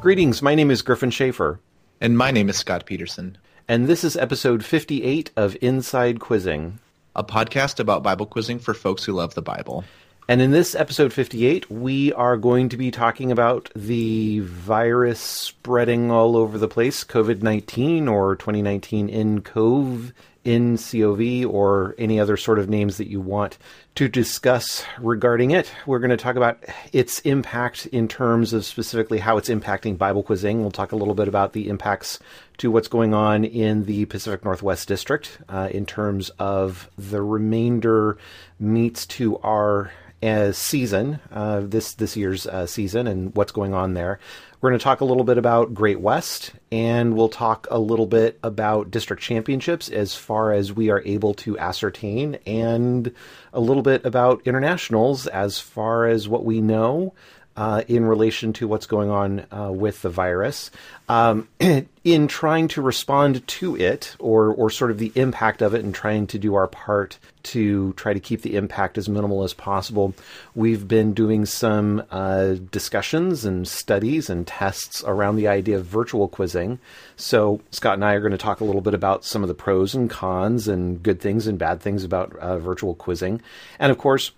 Greetings, my name is Gryphon Shafer. And my name is Scott Peterson. And this is episode 58 of Inside Quizzing, a podcast about Bible quizzing for folks who love the Bible. And in this episode 58, we are going to be talking about the virus spreading all over the place, COVID 19 or 2019 in COVE in COV or any other sort of names that you want to discuss regarding it. We're going to talk about its impact in terms of specifically how it's impacting Bible quizzing. We'll talk a little bit about the impacts to what's going on in the Pacific Northwest District uh, in terms of the remainder meets to our uh, season, uh, this this year's uh, season, and what's going on there. We're going to talk a little bit about Great West, and we'll talk a little bit about district championships as far as we are able to ascertain, and a little bit about internationals as far as what we know uh, in relation to what's going on uh, with the virus. Um, in trying to respond to it, or or sort of the impact of it, and trying to do our part to try to keep the impact as minimal as possible, we've been doing some uh, discussions and studies and tests around the idea of virtual quizzing. So Scott and I are going to talk a little bit about some of the pros and cons and good things and bad things about uh, virtual quizzing, and of course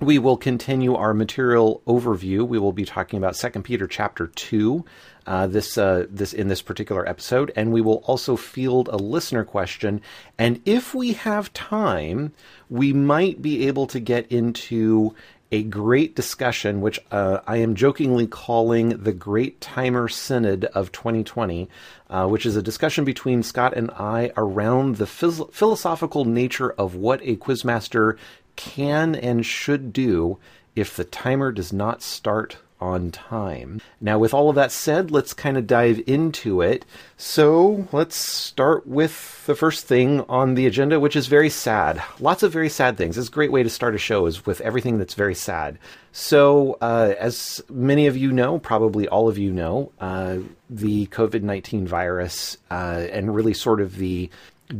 we will continue our material overview. We will be talking about Second Peter chapter two, uh, this uh, this in this particular episode, and we will also field a listener question. And if we have time, we might be able to get into a great discussion, which uh, I am jokingly calling the Great Timer Synod of 2020, uh, which is a discussion between Scott and I around the phys- philosophical nature of what a quizmaster can and should do if the timer does not start on time. Now, with all of that said, let's kind of dive into it. So, let's start with the first thing on the agenda, which is very sad. Lots of very sad things. It's a great way to start a show is with everything that's very sad. So, uh, as many of you know, probably all of you know, uh, the COVID 19 virus uh, and really sort of the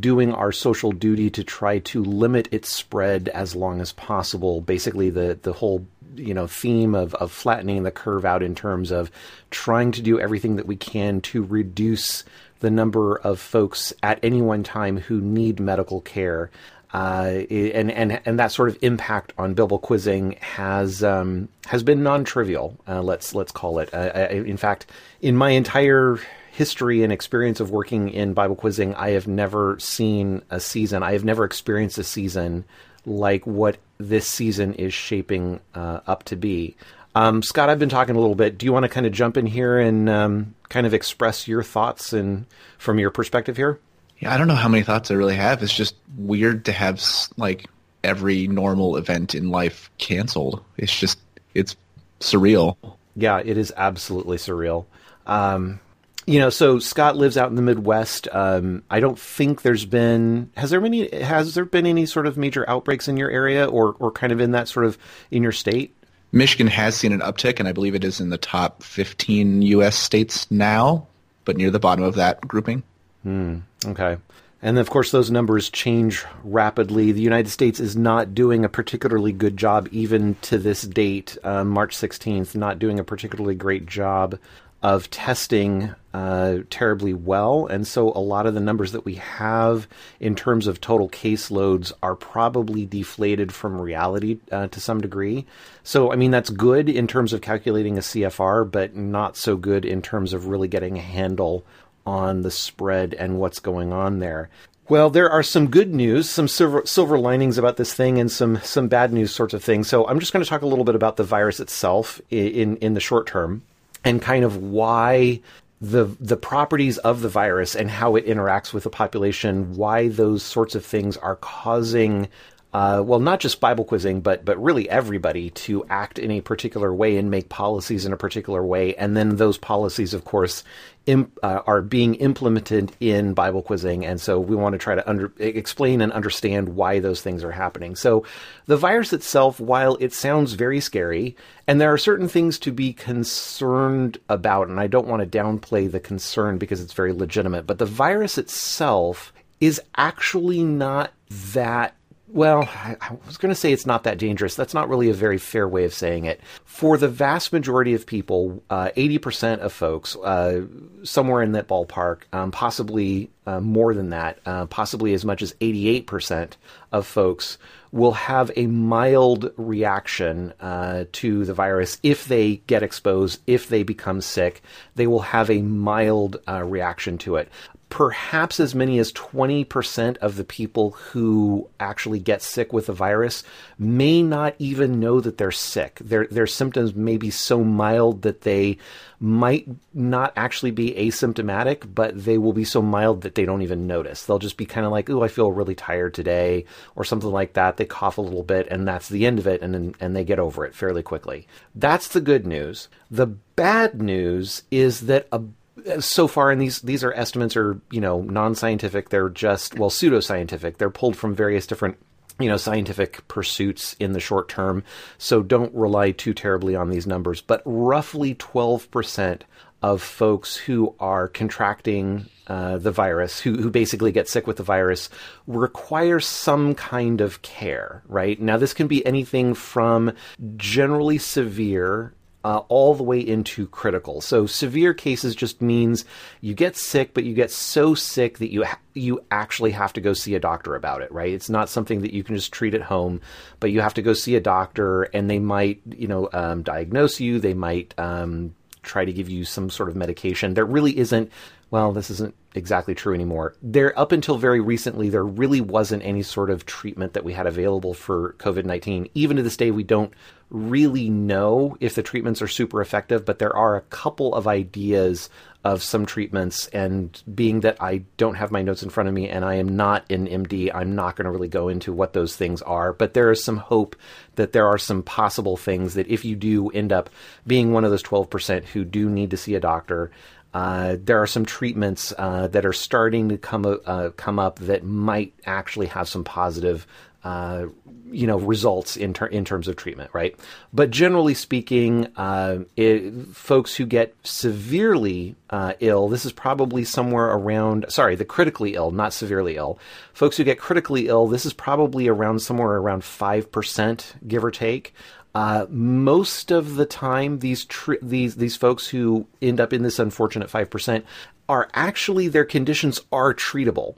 doing our social duty to try to limit its spread as long as possible. Basically, the the whole you know theme of of flattening the curve out in terms of trying to do everything that we can to reduce the number of folks at any one time who need medical care. Uh, and and and that sort of impact on Bible quizzing has um, has been non-trivial. Uh, let's let's call it. Uh, I, in fact, in my entire history and experience of working in Bible quizzing, I have never seen a season. I have never experienced a season like what this season is shaping uh, up to be. Um, Scott, I've been talking a little bit. Do you want to kind of jump in here and um, kind of express your thoughts and from your perspective here? Yeah, I don't know how many thoughts I really have. It's just weird to have like every normal event in life canceled. It's just it's surreal. Yeah, it is absolutely surreal. Um, you know, so Scott lives out in the Midwest. Um, I don't think there's been has there any has there been any sort of major outbreaks in your area or or kind of in that sort of in your state? Michigan has seen an uptick, and I believe it is in the top 15 U.S. states now, but near the bottom of that grouping. Hmm. okay. And of course, those numbers change rapidly. The United States is not doing a particularly good job, even to this date, uh, March 16th, not doing a particularly great job of testing uh, terribly well. And so a lot of the numbers that we have in terms of total caseloads are probably deflated from reality uh, to some degree. So, I mean, that's good in terms of calculating a CFR, but not so good in terms of really getting a handle on the spread and what's going on there. Well, there are some good news, some silver, silver linings about this thing, and some some bad news sorts of things. So I'm just going to talk a little bit about the virus itself in in the short term and kind of why the the properties of the virus and how it interacts with the population, why those sorts of things are causing uh, well, not just Bible quizzing, but but really everybody to act in a particular way and make policies in a particular way, and then those policies, of course, imp, uh, are being implemented in Bible quizzing, and so we want to try to under, explain and understand why those things are happening. So, the virus itself, while it sounds very scary, and there are certain things to be concerned about, and I don't want to downplay the concern because it's very legitimate, but the virus itself is actually not that well, I, I was going to say it's not that dangerous. That's not really a very fair way of saying it. For the vast majority of people, uh, 80% of folks, uh, somewhere in that ballpark, um, possibly uh, more than that, uh, possibly as much as 88% of folks will have a mild reaction uh, to the virus if they get exposed, if they become sick. They will have a mild uh, reaction to it perhaps as many as 20% of the people who actually get sick with the virus may not even know that they're sick. Their, their symptoms may be so mild that they might not actually be asymptomatic, but they will be so mild that they don't even notice. They'll just be kind of like, "Oh, I feel really tired today," or something like that. They cough a little bit, and that's the end of it, and and they get over it fairly quickly. That's the good news. The bad news is that a so far, and these these are estimates are you know non-scientific. They're just well pseudo scientific. They're pulled from various different you know scientific pursuits in the short term. So don't rely too terribly on these numbers. But roughly twelve percent of folks who are contracting uh, the virus, who, who basically get sick with the virus, require some kind of care, right? Now, this can be anything from generally severe uh, all the way into critical. So severe cases just means you get sick, but you get so sick that you ha- you actually have to go see a doctor about it. Right? It's not something that you can just treat at home, but you have to go see a doctor, and they might you know um, diagnose you. They might um, try to give you some sort of medication. There really isn't. Well, this isn't exactly true anymore. There, up until very recently, there really wasn't any sort of treatment that we had available for COVID nineteen. Even to this day, we don't really know if the treatments are super effective, but there are a couple of ideas of some treatments. And being that I don't have my notes in front of me and I am not an MD, I'm not going to really go into what those things are. But there is some hope that there are some possible things that if you do end up being one of those 12% who do need to see a doctor, uh, there are some treatments uh, that are starting to come uh, come up that might actually have some positive uh, you know results in ter- in terms of treatment, right? But generally speaking, uh, it, folks who get severely ill, this is probably somewhere around. Sorry, the critically ill, not severely ill. Folks who get critically ill, this is probably around somewhere around five percent, give or take. Uh, most of the time, these these these folks who end up in this unfortunate five percent are actually their conditions are treatable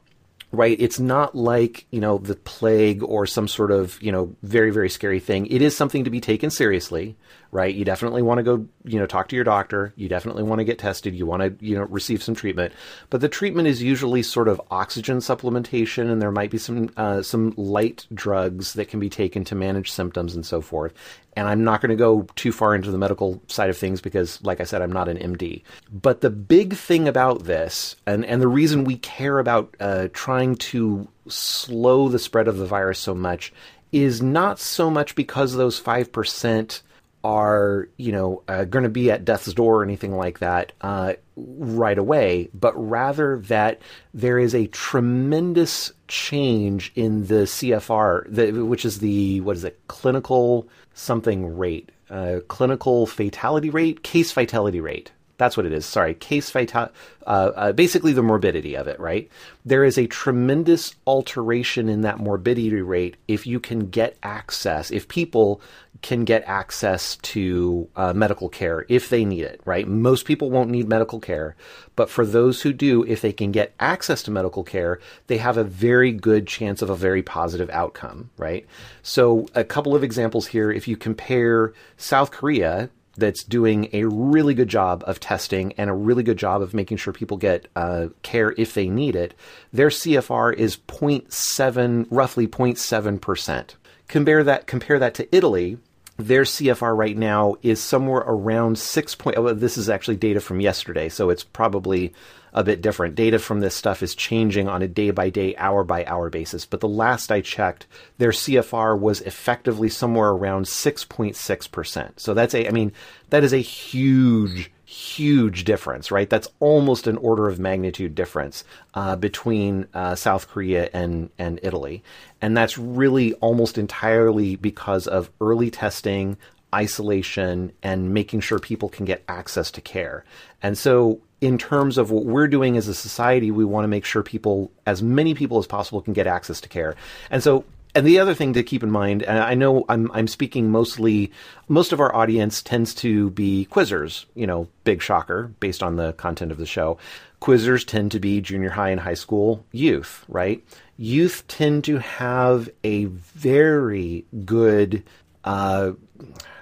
right? It's not like, you know, the plague or some sort of, you know, very, very scary thing. It is something to be taken seriously, right? You definitely want to go, you know, talk to your doctor. You definitely want to get tested. You want to, you know, receive some treatment. But the treatment is usually sort of oxygen supplementation, and there might be some uh, some light drugs that can be taken to manage symptoms and so forth. And I'm not going to go too far into the medical side of things because, like I said, I'm not an MD. But the big thing about this, and, and the reason we care about uh, trying to slow the spread of the virus so much, is not so much because those 5% are, you know, uh, going to be at death's door or anything like that uh, right away, but rather that there is a tremendous change in the CFR, the, which is the, what is it, clinical something rate, uh, clinical fatality rate, case fatality rate. That's what it is. Sorry, case fatal. Uh, uh, basically, the morbidity of it. Right. There is a tremendous alteration in that morbidity rate if you can get access. If people can get access to uh, medical care if they need it, right? Most people won't need medical care, but for those who do, if they can get access to medical care, they have a very good chance of a very positive outcome, right? So, a couple of examples here. If you compare South Korea, that's doing a really good job of testing and a really good job of making sure people get uh, care if they need it, their CFR is 0.7, roughly 0.7 percent. Compare that compare that to Italy, their CFR right now is somewhere around six point. Oh, this is actually data from yesterday, so it's probably a bit different. Data from this stuff is changing on a day by day, hour by hour basis. But the last I checked, their CFR was effectively somewhere around 6.6%. So that's a, I mean, that is a huge, huge difference, right? That's almost an order of magnitude difference uh, between uh, South Korea and, and Italy. And that's really almost entirely because of early testing, isolation, and making sure people can get access to care. And so in terms of what we're doing as a society, we want to make sure people, as many people as possible, can get access to care. And so and the other thing to keep in mind, and I know I'm I'm speaking mostly, most of our audience tends to be quizzers. You know, big shocker based on the content of the show. Quizzers tend to be junior high and high school youth, right? Youth tend to have a very good. Uh,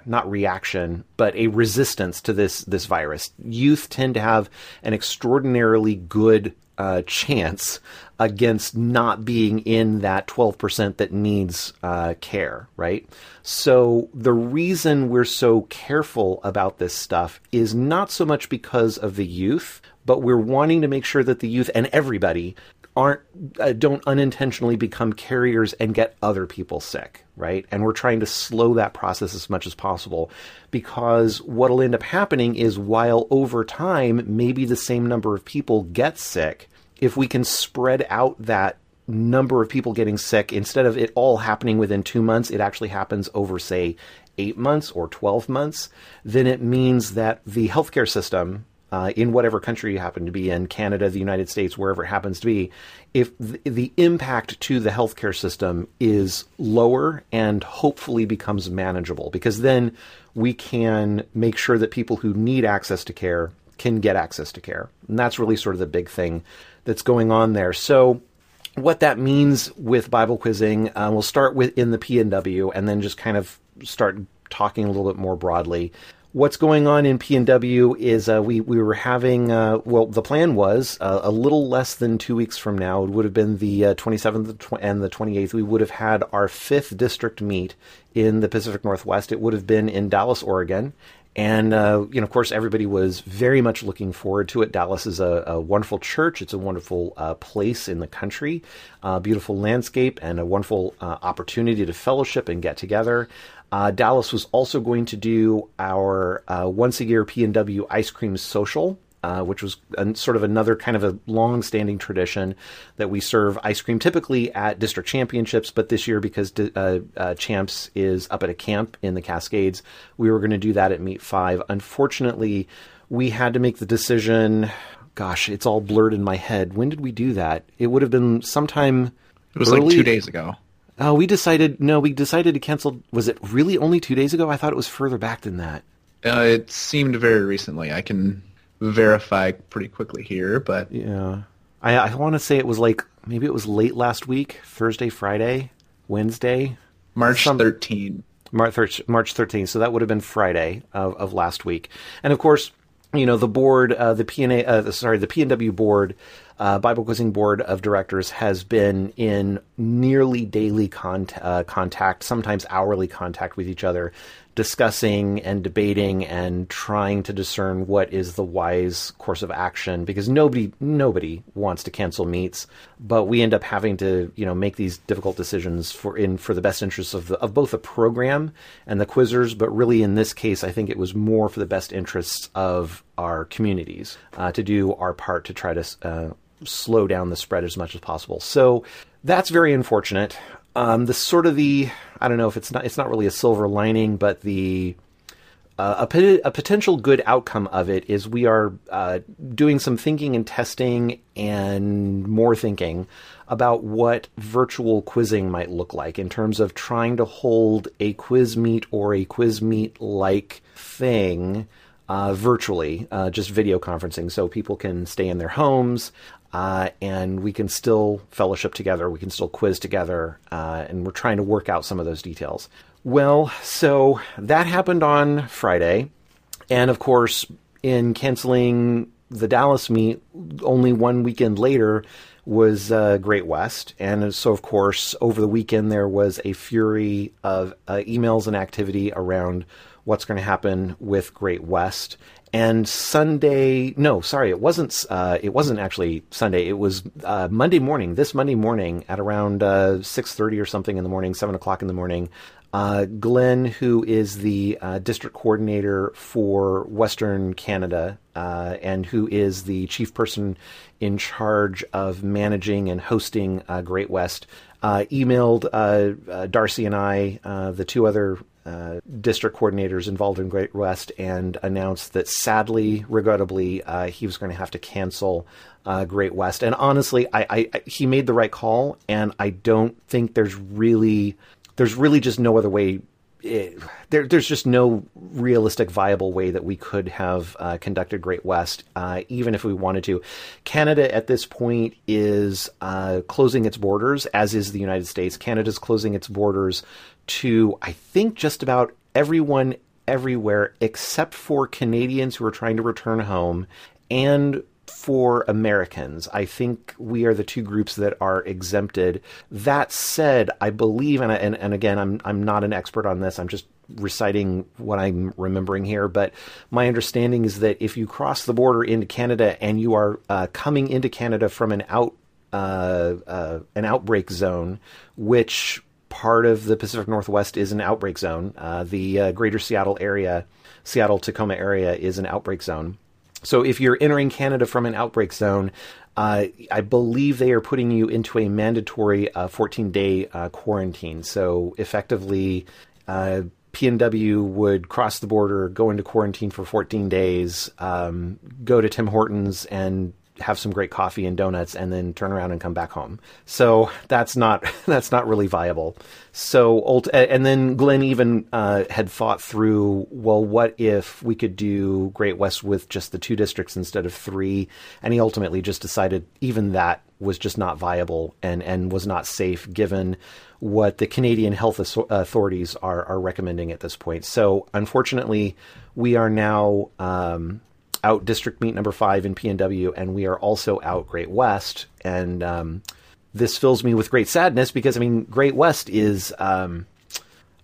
not reaction, but a resistance to this this virus. Youth tend to have an extraordinarily good uh, chance against not being in that 12% that needs uh, care, right? So the reason we're so careful about this stuff is not so much because of the youth, but we're wanting to make sure that the youth and everybody aren't uh, don't unintentionally become carriers and get other people sick right and we're trying to slow that process as much as possible because what'll end up happening is while over time maybe the same number of people get sick if we can spread out that number of people getting sick instead of it all happening within 2 months it actually happens over say 8 months or 12 months then it means that the healthcare system uh, in whatever country you happen to be in, Canada, the United States, wherever it happens to be, if the impact to the healthcare system is lower and hopefully becomes manageable, because then we can make sure that people who need access to care can get access to care. And that's really sort of the big thing that's going on there. So, what that means with Bible quizzing, uh, we'll start with in the PNW and then just kind of start talking a little bit more broadly. What's going on in PNW is uh, we we were having uh, well the plan was uh, a little less than two weeks from now it would have been the 27th uh, and the 28th we would have had our fifth district meet in the Pacific Northwest. It would have been in Dallas Oregon and uh, you know of course everybody was very much looking forward to it. Dallas is a, a wonderful church. It's a wonderful uh, place in the country beautiful landscape and a wonderful opportunity to fellowship and get together. Uh, Dallas was also going to do our uh, once a year PNW ice cream social. Uh, which was a, sort of another kind of a long-standing tradition that we serve ice cream typically at district championships, but this year because uh, uh, Champs is up at a camp in the Cascades, we were going to do that at Meet Five. Unfortunately, we had to make the decision. Gosh, it's all blurred in my head. When did we do that? It would have been sometime. It was early, like two days ago. Uh, we decided no, we decided to cancel. Was it really only two days ago? I thought it was further back than that. Uh, it seemed very recently. I can verify pretty quickly here, but yeah, I, I want to say it was like maybe it was late last week, Thursday, Friday, Wednesday, March Some, 13. March March 13. So that would have been Friday of, of last week, and of course, you know the board, uh, the PNA, uh, sorry, the PNW board uh, Bible Quizzing Board of Directors has been in nearly daily con- uh, contact, sometimes hourly contact with each other, discussing and debating and trying to discern what is the wise course of action. Because nobody nobody wants to cancel meets, but we end up having to you know make these difficult decisions for in for the best interests of the, of both the program and the quizzers. But really, in this case, I think it was more for the best interests of our communities uh, to do our part to try to uh, slow down the spread as much as possible. So that's very unfortunate. Um, the sort of the I don't know if it's not it's not really a silver lining, but the uh, a, a, potential good outcome of it is we are uh, doing some thinking and testing and more thinking about what virtual quizzing might look like in terms of trying to hold a quiz meet or a quiz meet like thing uh, virtually, uh, just video conferencing, so people can stay in their homes uh, and we can still fellowship together. We can still quiz together, uh, and we're trying to work out some of those details. Well, so that happened on Friday, and of course, in canceling the Dallas meet, only one weekend later was uh, Great West, and so of course, over the weekend there was a fury of uh, emails and activity around what's going to happen with Great West and Sunday. No, sorry, it wasn't. Uh, it wasn't actually Sunday. It was uh, Monday morning. This Monday morning at around uh, six thirty or something in the morning, seven o'clock in the morning. Uh, Glenn, who is the uh, district coordinator for Western Canada uh, and who is the chief person in charge of managing and hosting Great West, emailed Darcy and I, the two other district coordinators involved in Great West, and announced that sadly, regrettably, he was going to have to cancel Great West. And honestly, I, I, he made the right call, and I don't think there's really there's really just no other way it, there, there's just no realistic, viable way that we could have uh, conducted Great West, uh, even if we wanted to. Canada at this point is uh, closing its borders, as is the United States. Canada's closing its borders to, I think, just about everyone everywhere except for Canadians who are trying to return home and for Americans. I think we are the two groups that are exempted. That said, I believe, and, and, and again, I'm, I'm not an expert on this, I'm just reciting what I'm remembering here, but my understanding is that if you cross the border into Canada and you are uh, coming into Canada from an out uh, uh, an outbreak zone, which part of the Pacific Northwest is an outbreak zone. Uh, the uh, Greater Seattle area, Seattle Tacoma area, is an outbreak zone. So if you're entering Canada from an outbreak zone, uh, I believe they are putting you into a mandatory 14 uh, day uh, quarantine. So effectively, uh, PNW would cross the border, go into quarantine for 14 days, um, go to Tim Hortons and have some great coffee and donuts and then turn around and come back home. So that's not that's not really viable. So and then Glenn even uh, had thought through, well, what if we could do Great West with just the two districts instead of three? And he ultimately just decided even that was just not viable and and was not safe given what the Canadian health authorities are are recommending at this point. So unfortunately, we are now. Um, out district meet number five in PNW, and we are also out Great West. And um, this fills me with great sadness because I mean, Great West is. Um,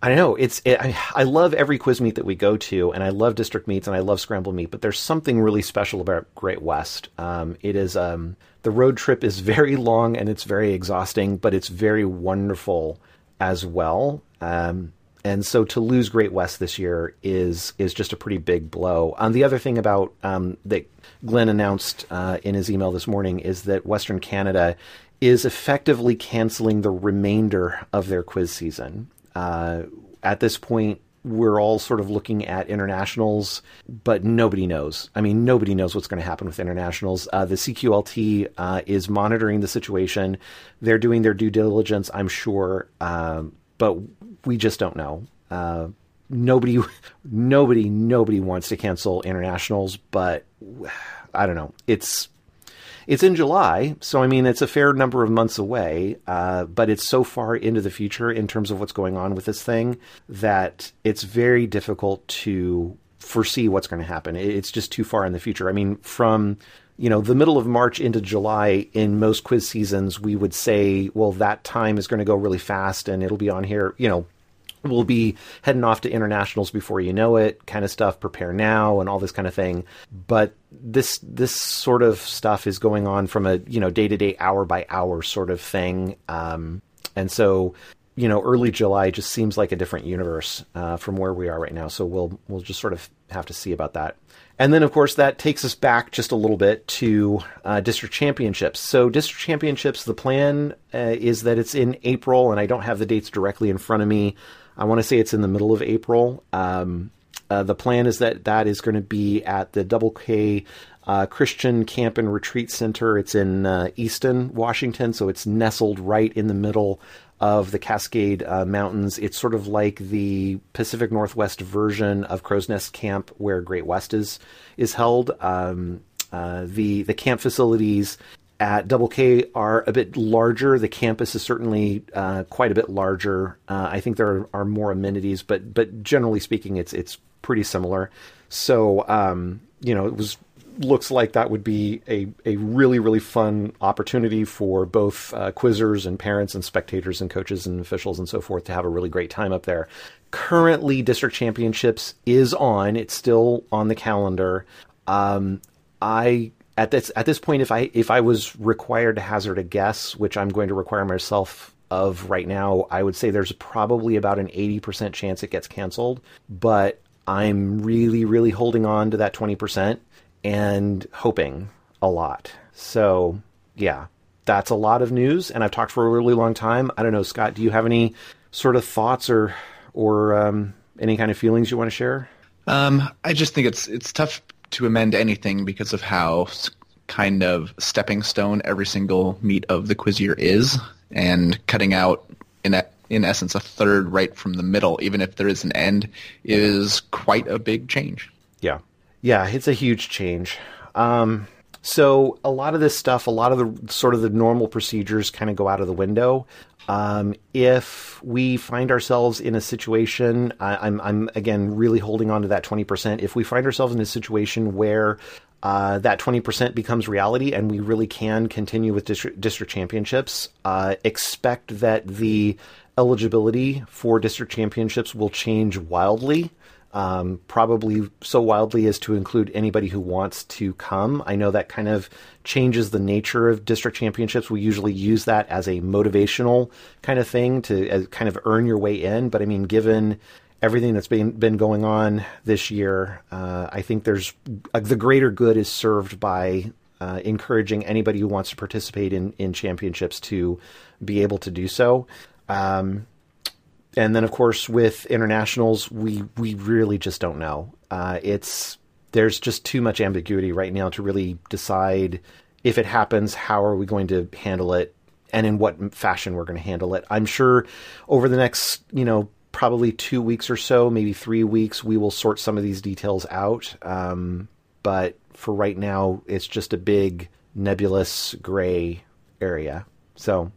I don't know. It's it, I, I, love every quiz meet that we go to, and I love district meets, and I love scramble meet. But there's something really special about Great West. Um, it is um, the road trip is very long and it's very exhausting, but it's very wonderful as well. Um, and so to lose Great West this year is is just a pretty big blow. Um, the other thing about um, that Glenn announced uh, in his email this morning is that Western Canada is effectively canceling the remainder of their quiz season. Uh, at this point, we're all sort of looking at internationals, but nobody knows. I mean, nobody knows what's going to happen with internationals. Uh, the CQLT uh, is monitoring the situation. They're doing their due diligence, I'm sure, um, but we just don't know. Uh, nobody, nobody, nobody wants to cancel internationals, but I don't know. It's it's in July, so I mean it's a fair number of months away, uh, but it's so far into the future in terms of what's going on with this thing that it's very difficult to foresee what's going to happen. It's just too far in the future. I mean, from you know the middle of March into July in most quiz seasons, we would say, well, that time is going to go really fast, and it'll be on here. You know, we'll be heading off to internationals before you know it kind of stuff prepare now and all this kind of thing but this this sort of stuff is going on from a you know day to day hour by hour sort of thing um, and so you know early july just seems like a different universe uh, from where we are right now so we'll we'll just sort of have to see about that and then, of course, that takes us back just a little bit to uh, district championships. So, district championships, the plan uh, is that it's in April, and I don't have the dates directly in front of me. I want to say it's in the middle of April. Um, uh, the plan is that that is going to be at the Double K uh, Christian Camp and Retreat Center. It's in uh, Easton, Washington, so it's nestled right in the middle of the Cascade uh, Mountains. It's sort of like the Pacific Northwest version of Crow's Nest Camp, where Great West is is held. Um, uh, the the camp facilities at Double K are a bit larger. The campus is certainly uh, quite a bit larger. Uh, I think there are, are, more amenities, but but generally speaking, it's it's pretty similar. So um, you know, it was looks like that would be a, a really really fun opportunity for both uh, quizzers and parents and spectators and coaches and officials and so forth to have a really great time up there. Currently, district championships is on. It's still on the calendar. Um, I at this at this point, if I if I was required to hazard a guess, which I'm going to require myself of right now, I would say there's probably about an 80% chance it gets canceled, but I'm really really holding on to that 20%. And hoping a lot. So, yeah, that's a lot of news, and I've talked for a really long time. I don't know, Scott, do you have any sort of thoughts or or um, any kind of feelings you want to share? Um, I just think it's it's tough to amend anything because of how kind of stepping stone every single meet of the quiz year is, and cutting out in a, in essence a third right from the middle, even if there is an end, is quite a big change. Yeah, it's a huge change. Um, so a lot of this stuff, a lot of the sort of the normal procedures kind of go out of the window. Um, if we find ourselves in a situation, I, am I'm, I'm again really holding on to that 20%. If we find ourselves in a situation where uh, that 20% becomes reality and we really can continue with district, district championships, uh, expect that the eligibility for district championships will change wildly um, probably so wildly as to include anybody who wants to come. I know that kind of changes the nature of district championships. We usually use that as a motivational kind of thing to kind of earn your way in. But I mean, given everything that's been been going on this year, uh, I think there's uh, the greater good is served by uh, encouraging anybody who wants to participate in in championships to be able to do so. Um, and then of course with internationals, we we really just don't know. Uh, it's there's just too much ambiguity right now to really decide if it happens, how are we going to handle it, and in what fashion we're going to handle it. I'm sure over the next you know probably two weeks or so, maybe three weeks, we will sort some of these details out. Um, but for right now, it's just a big nebulous gray area. So,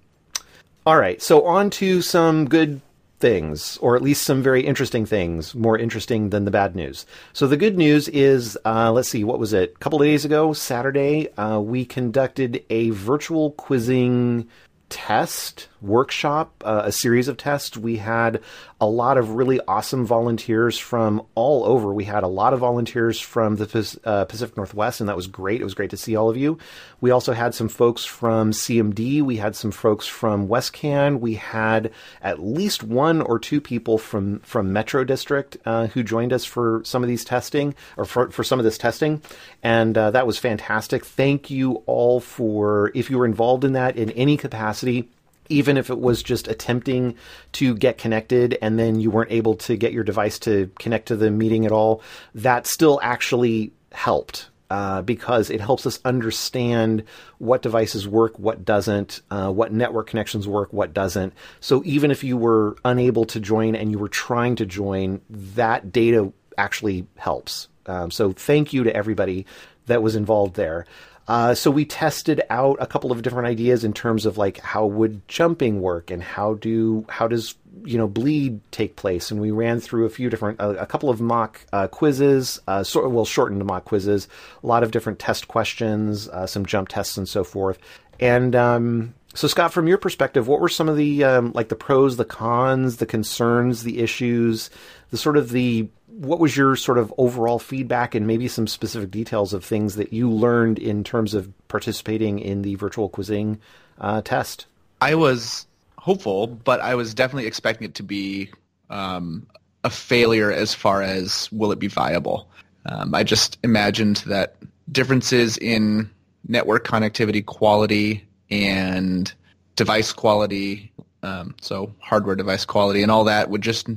all right. So on to some good things, or at least some very interesting things, more interesting than the bad news. So the good news is, uh, let's see, what was it? A couple of days ago, Saturday, uh, we conducted a virtual quizzing test workshop, uh, a series of tests. We had a lot of really awesome volunteers from all over. We had a lot of volunteers from the uh, Pacific Northwest, and that was great. It was great to see all of you. We also had some folks from CMD. We had some folks from WestCan. We had at least one or two people from from Metro District uh, who joined us for some of these testing or for, for some of this testing, and uh, that was fantastic. Thank you all for if you were involved in that in any capacity even if it was just attempting to get connected and then you weren't able to get your device to connect to the meeting at all, that still actually helped. Uh, because it helps us understand what devices work, what doesn't, uh, what network connections work, what doesn't. So even if you were unable to join and you were trying to join, that data actually helps. Um, so thank you to everybody that was involved there. Uh, so we tested out a couple of different ideas in terms of like how would jumping work and how do how does you know bleed take place? And we ran through a few different uh, a couple of mock uh, quizzes uh, sort well shortened mock quizzes a lot of different test questions uh, some jump tests and so forth. And um, so Scott from your perspective what were some of the um, like the pros the cons the concerns the issues the sort of the what was your sort of overall feedback and maybe some specific details of things that you learned in terms of participating in the virtual quizzing uh, test? I was hopeful, but I was definitely expecting it to be um, a failure as far as will it be viable. Um, I just imagined that differences in network connectivity quality and device quality, um, so hardware device quality and all that would just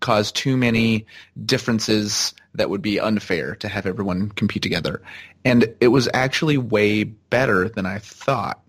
cause too many differences that would be unfair to have everyone compete together. And it was actually way better than I thought.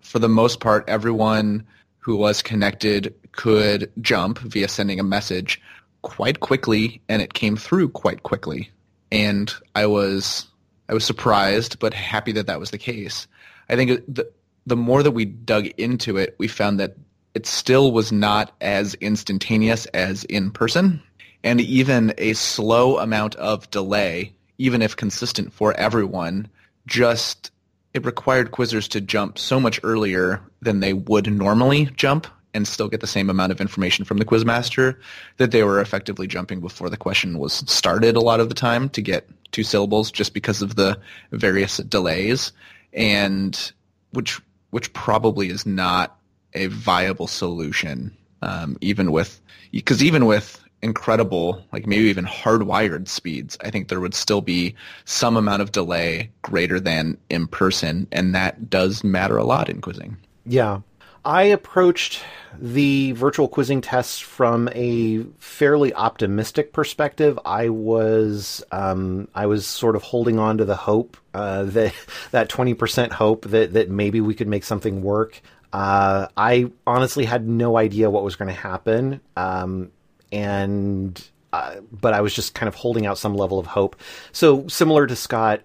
For the most part, everyone who was connected could jump via sending a message quite quickly, and it came through quite quickly. And I was I was surprised, but happy that that was the case. I think the the more that we dug into it, we found that it still was not as instantaneous as in person. And even a slow amount of delay, even if consistent for everyone, just it required quizzers to jump so much earlier than they would normally jump and still get the same amount of information from the quizmaster that they were effectively jumping before the question was started a lot of the time to get two syllables just because of the various delays and which which probably is not a viable solution, um, even with because even with incredible, like maybe even hardwired speeds, I think there would still be some amount of delay greater than in person, and that does matter a lot in quizzing. Yeah. I approached the virtual quizzing tests from a fairly optimistic perspective. I was um, I was sort of holding on to the hope uh, that that twenty percent hope that that maybe we could make something work. Uh, I honestly had no idea what was going to happen, um, and uh, but I was just kind of holding out some level of hope. So similar to Scott,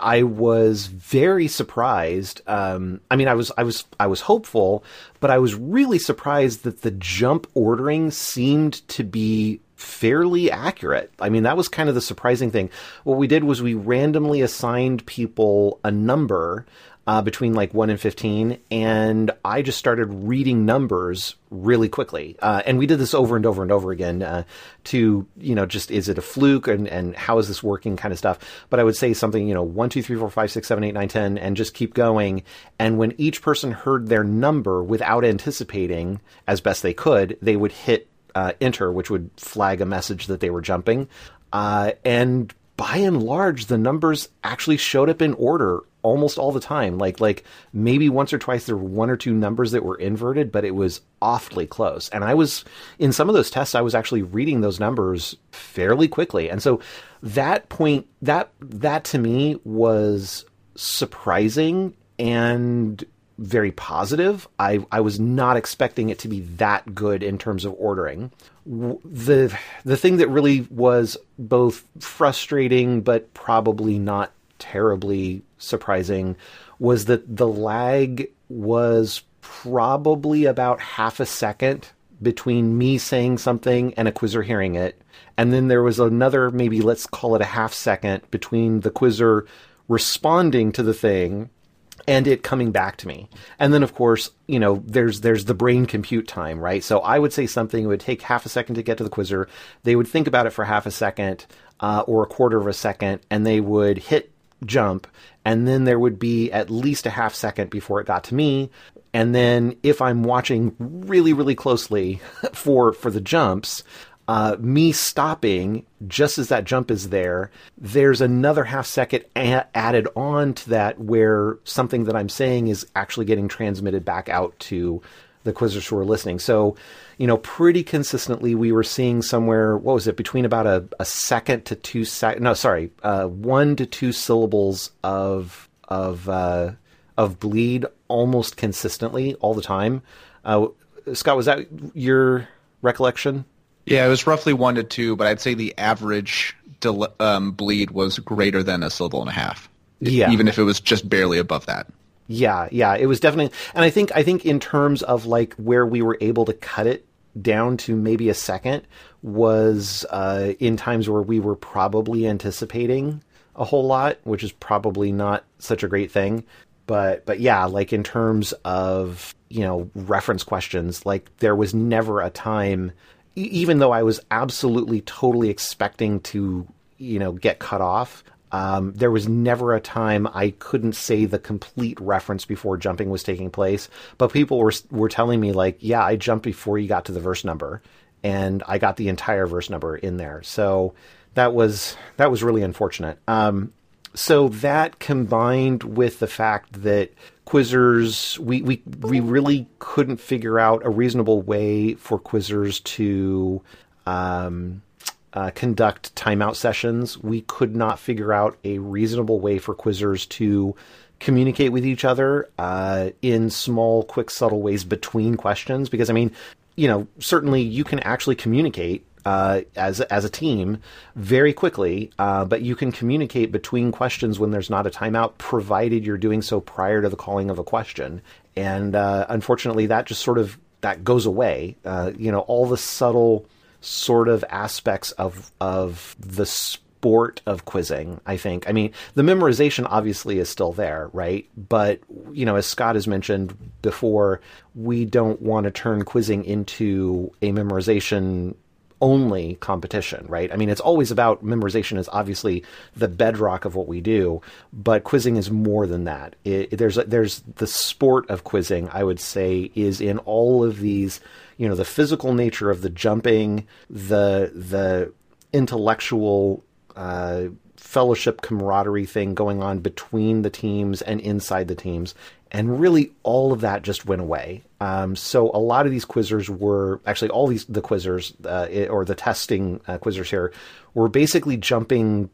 I was very surprised. Um, I mean, I was I was I was hopeful, but I was really surprised that the jump ordering seemed to be fairly accurate. I mean, that was kind of the surprising thing. What we did was we randomly assigned people a number uh, between like 1 and 15, and I just started reading numbers really quickly. Uh, and we did this over and over and over again uh, to, you know, just is it a fluke and, and how is this working kind of stuff. But I would say something, you know, 1, 2, 3, 4, 5, 6, 7, 8, 9, 10, and just keep going. And when each person heard their number without anticipating as best they could, they would hit uh, enter, which would flag a message that they were jumping. Uh, and by and large, the numbers actually showed up in order almost all the time. Like like maybe once or twice there were one or two numbers that were inverted, but it was awfully close. And I was in some of those tests, I was actually reading those numbers fairly quickly. And so that point that that to me was surprising and very positive. I, I was not expecting it to be that good in terms of ordering. The the thing that really was both frustrating but probably not terribly surprising was that the lag was probably about half a second between me saying something and a quizzer hearing it. And then there was another, maybe let's call it a half second between the quizzer responding to the thing and it coming back to me. And then of course, you know, there's there's the brain compute time, right? So I would say something it would take half a second to get to the quizzer. They would think about it for half a second uh, or a quarter of a second, and they would hit jump, and then there would be at least a half second before it got to me. And then if I'm watching really, really closely for for the jumps, uh, me stopping just as that jump is there, there's another half second a- added on to that where something that I'm saying is actually getting transmitted back out to the quizzers who are listening. So, you know, pretty consistently we were seeing somewhere, what was it, between about a, a second to two sec, no, sorry, uh, one to two syllables of, of, uh, of bleed almost consistently all the time. Uh, Scott, was that your recollection? Yeah, it was roughly one to two, but I'd say the average del- um, bleed was greater than a syllable and a half. Yeah. Even if it was just barely above that. Yeah, yeah, it was definitely, and I think I think in terms of like where we were able to cut it down to maybe a second was uh, in times where we were probably anticipating a whole lot, which is probably not such a great thing. But but yeah, like in terms of you know reference questions, like there was never a time, even though I was absolutely totally expecting to you know get cut off. Um, there was never a time I couldn't say the complete reference before jumping was taking place, but people were were telling me like, "Yeah, I jumped before you got to the verse number, and I got the entire verse number in there." So that was that was really unfortunate. Um, so that combined with the fact that quizzers, we, we we really couldn't figure out a reasonable way for quizzers to. Um, uh, conduct timeout sessions. We could not figure out a reasonable way for quizzers to communicate with each other uh, in small, quick, subtle ways between questions. Because I mean, you know, certainly you can actually communicate uh, as as a team very quickly, uh, but you can communicate between questions when there's not a timeout, provided you're doing so prior to the calling of a question. And uh, unfortunately, that just sort of that goes away. Uh, you know, all the subtle sort of aspects of of the sport of quizzing i think i mean the memorization obviously is still there right but you know as scott has mentioned before we don't want to turn quizzing into a memorization only competition, right? I mean, it's always about memorization is obviously the bedrock of what we do, but quizzing is more than that. It, there's there's the sport of quizzing. I would say is in all of these you know the physical nature of the jumping, the the intellectual uh, fellowship camaraderie thing going on between the teams and inside the teams. And really, all of that just went away. Um, so a lot of these quizzers were actually all these the quizzers uh, or the testing uh, quizzers here were basically jumping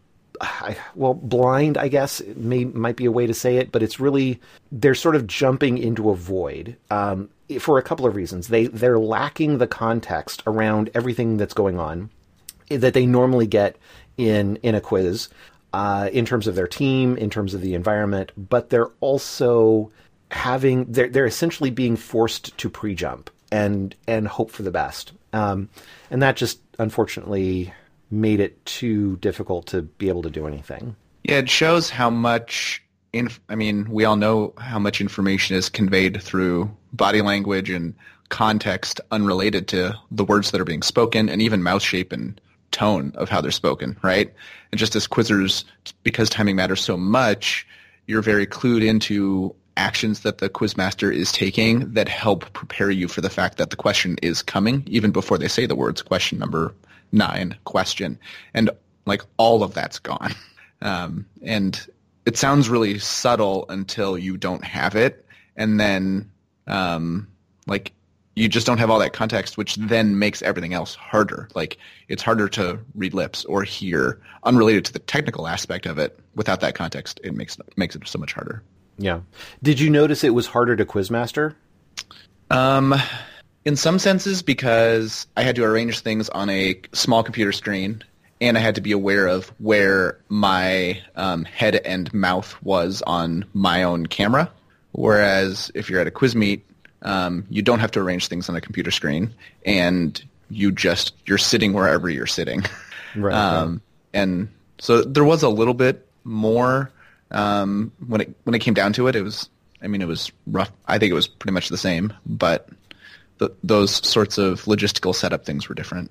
well, blind, I guess may might be a way to say it, but it's really they're sort of jumping into a void um, for a couple of reasons. They they're lacking the context around everything that's going on that they normally get in in a quiz, uh, in terms of their team, in terms of the environment, but they're also having they're they're essentially being forced to pre-jump and and hope for the best, um, and that just unfortunately made it too difficult to be able to do anything. Yeah, it shows how much. Inf- I mean, we all know how much information is conveyed through body language and context unrelated to the words that are being spoken, and even mouth shape and tone of how they're spoken, right? And just as quizzers, because timing matters so much, you're very clued into actions that the quizmaster is taking that help prepare you for the fact that the question is coming, even before they say the words question number nine question. And like all of that's gone. Um, and it sounds really subtle until you don't have it. And then, um, like you just don't have all that context, which then makes everything else harder. Like it's harder to read lips or hear, unrelated to the technical aspect of it. Without that context, it makes makes it so much harder. Yeah. Did you notice it was harder to quizmaster? Um, in some senses, because I had to arrange things on a small computer screen, and I had to be aware of where my um, head and mouth was on my own camera. Whereas if you're at a quiz meet, um, you don't have to arrange things on a computer screen, and you just you're sitting wherever you're sitting. Right. Um, and so there was a little bit more um, when it when it came down to it. It was I mean it was rough. I think it was pretty much the same, but the, those sorts of logistical setup things were different.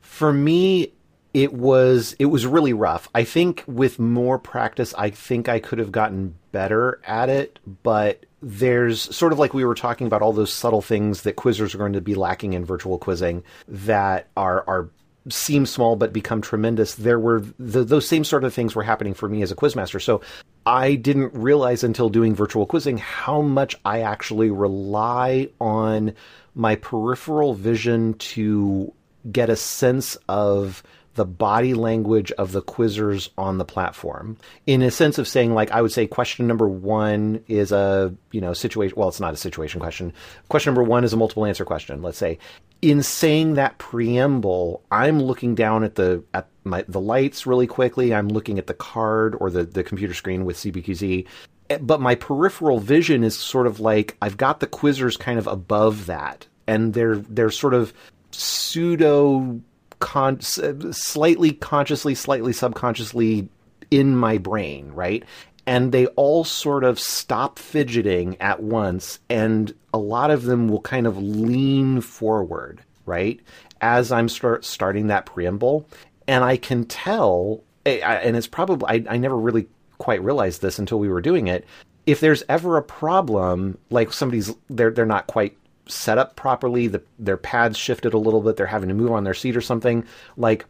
For me, it was it was really rough. I think with more practice, I think I could have gotten better at it, but there's sort of like we were talking about all those subtle things that quizzers are going to be lacking in virtual quizzing that are are seem small but become tremendous. There were the, those same sort of things were happening for me as a quizmaster. So I didn't realize until doing virtual quizzing how much I actually rely on my peripheral vision to get a sense of the body language of the quizzers on the platform. In a sense of saying like i would say question number one is a you know situation well it's not a situation question. Question number one is a multiple answer question let's say. In saying that preamble i'm looking down at the at my the lights really quickly. I'm looking at the card or the the computer screen with cbqz eh, but my peripheral vision is sort of like i've got the quizzers kind of above that. And they're they're sort of pseudo con- slightly consciously, slightly subconsciously in my brain, right? And they all sort of stop fidgeting at once, and a lot of them will kind of lean forward, right? As I'm start starting that preamble, and I can tell, and it's probably I, I never really quite realized this until we were doing it. If there's ever a problem, like somebody's they're they're not quite set up properly, the, their pads shifted a little bit, they're having to move on their seat or something, like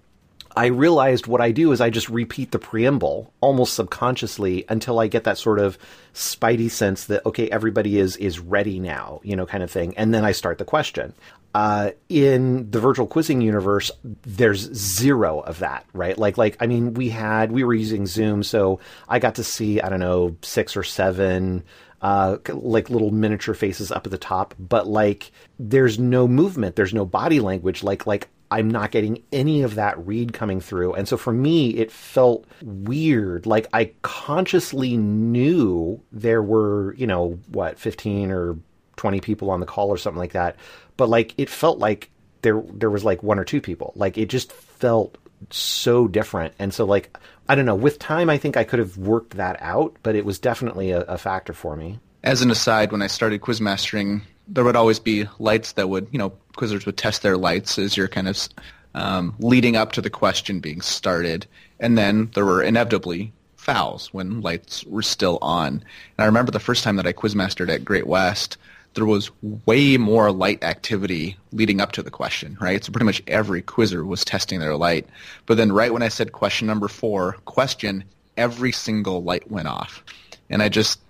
I realized what I do is I just repeat the preamble almost subconsciously until I get that sort of spidey sense that okay, everybody is is ready now, you know, kind of thing, and then I start the question. Uh, in the virtual quizzing universe, there's zero of that, right? Like, like I mean, we had we were using Zoom, so I got to see I don't know six or seven uh, like little miniature faces up at the top, but like there's no movement, there's no body language. Like like I'm not getting any of that read coming through, and so for me it felt weird. Like I consciously knew there were you know what 15 or 20 people on the call or something like that, but like it felt like there there was like one or two people. Like it just felt so different, and so like I don't know. With time, I think I could have worked that out, but it was definitely a, a factor for me. As an aside, when I started quiz mastering, there would always be lights that would, you know, quizzers would test their lights as you're kind of um, leading up to the question being started. And then there were inevitably fouls when lights were still on. And I remember the first time that I quizmastered at Great West, there was way more light activity leading up to the question, right? So pretty much every quizzer was testing their light. But then right when I said question number four, question, every single light went off. And I just,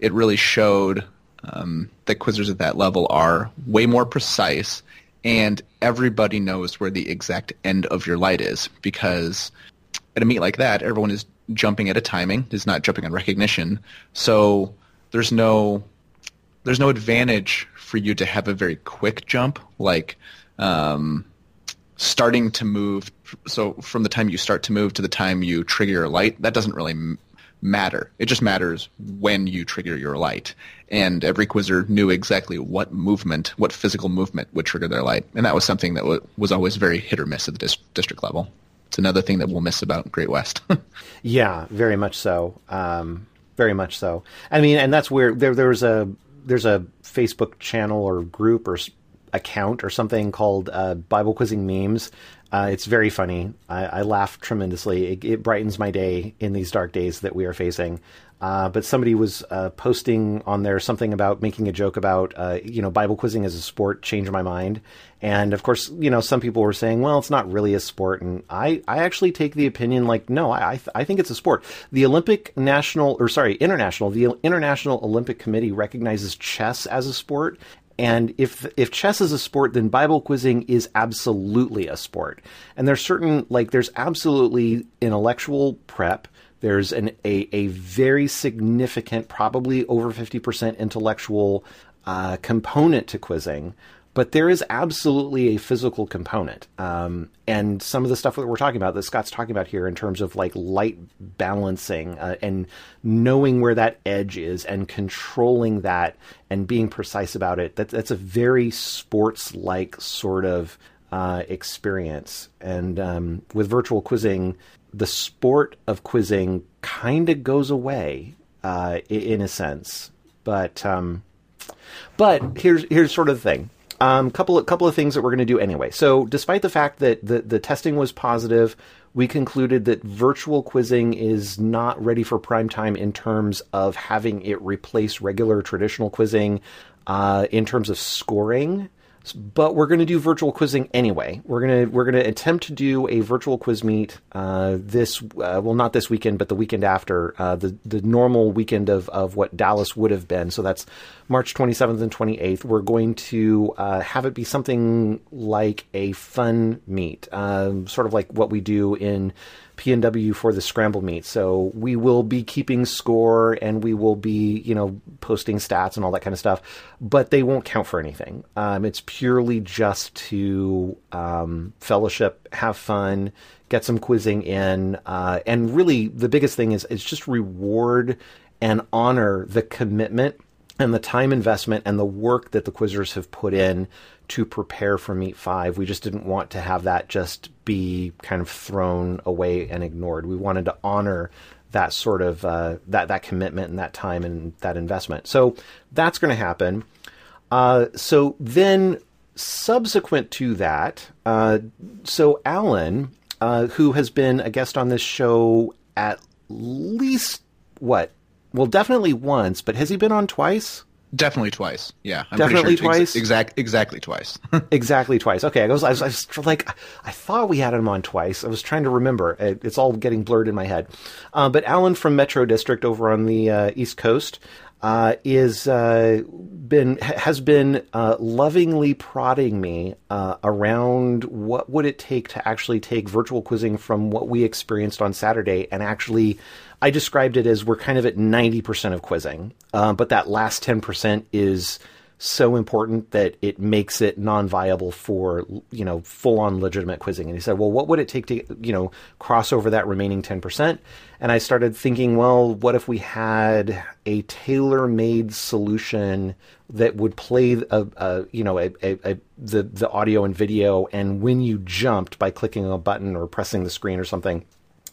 it really showed um, that quizzers at that level are way more precise and everybody knows where the exact end of your light is because at a meet like that, everyone is jumping at a timing, is not jumping on recognition. So there's no there's no advantage for you to have a very quick jump, like um, starting to move. So from the time you start to move to the time you trigger your light, that doesn't really matter. It just matters when you trigger your light. And every quizzer knew exactly what movement, what physical movement would trigger their light. And that was something that w- was always very hit or miss at the dis- district level. It's another thing that we'll miss about Great West. yeah, very much so. Um, very much so. I mean, and that's where there was a there's a Facebook channel or group or account or something called uh, Bible Quizzing Memes. Uh, it's very funny. I, I laugh tremendously. It, it, brightens my day in these dark days that we are facing. Uh, but somebody was uh, posting on there something about making a joke about, uh, you know, Bible quizzing as a sport changed my mind. And of course, you know, some people were saying, well, it's not really a sport. And I, I actually take the opinion like, no, I, I, th- I think it's a sport. The Olympic National, or sorry, International, the International Olympic Committee recognizes chess as a sport. And if if chess is a sport, then Bible quizzing is absolutely a sport. And there's certain like there's absolutely intellectual prep. There's an a, a very significant, probably over fifty percent intellectual uh, component to quizzing but there is absolutely a physical component. Um, and some of the stuff that we're talking about, that Scott's talking about here, in terms of like light balancing uh, and knowing where that edge is and controlling that and being precise about it, that, that's a very sports like sort of uh, experience. And um, with virtual quizzing, the sport of quizzing kind of goes away uh, in a sense. But um, but here's here's sort of the thing. Um, couple of couple of things that we're going to do anyway. So, despite the fact that the the testing was positive, we concluded that virtual quizzing is not ready for prime time in terms of having it replace regular traditional quizzing. Uh, in terms of scoring, but we're going to do virtual quizzing anyway. We're going to we're to attempt to do a virtual quiz meet uh, this uh, well not this weekend but the weekend after uh, the the normal weekend of of what Dallas would have been. So that's March 27th and 28th. We're going to uh, have it be something like a fun meet, um, sort of like what we do in PNW for the scramble meet. So we will be keeping score and we will be, you know, posting stats and all that kind of stuff, but they won't count for anything. Um, it's purely just to um, fellowship, have fun, get some quizzing in, uh, and really the biggest thing is is just reward and honor the commitment and the time investment and the work that the quizzers have put in to prepare for Meet 5. We just didn't want to have that just be kind of thrown away and ignored. We wanted to honor that sort of uh, that that commitment and that time and that investment. So that's going to happen. Uh, so then, subsequent to that, uh, so Alan, uh, who has been a guest on this show at least what? Well, definitely once, but has he been on twice? Definitely twice. Yeah, I'm definitely sure twice. Ex- exact, exactly twice. exactly twice. Okay, I was, I was, I was, like, I thought we had him on twice. I was trying to remember. it's all getting blurred in my head. Uh, but Alan from Metro District over on the uh, East Coast uh, is uh, been has been uh, lovingly prodding me uh, around what would it take to actually take virtual quizzing from what we experienced on Saturday and actually I described it as we're kind of at 90% of quizzing, uh, but that last 10% is so important that it makes it non-viable for you know full-on legitimate quizzing. And he said well what would it take to you know cross over that remaining 10% and i started thinking well what if we had a tailor-made solution that would play a, a you know a, a, a, the the audio and video and when you jumped by clicking a button or pressing the screen or something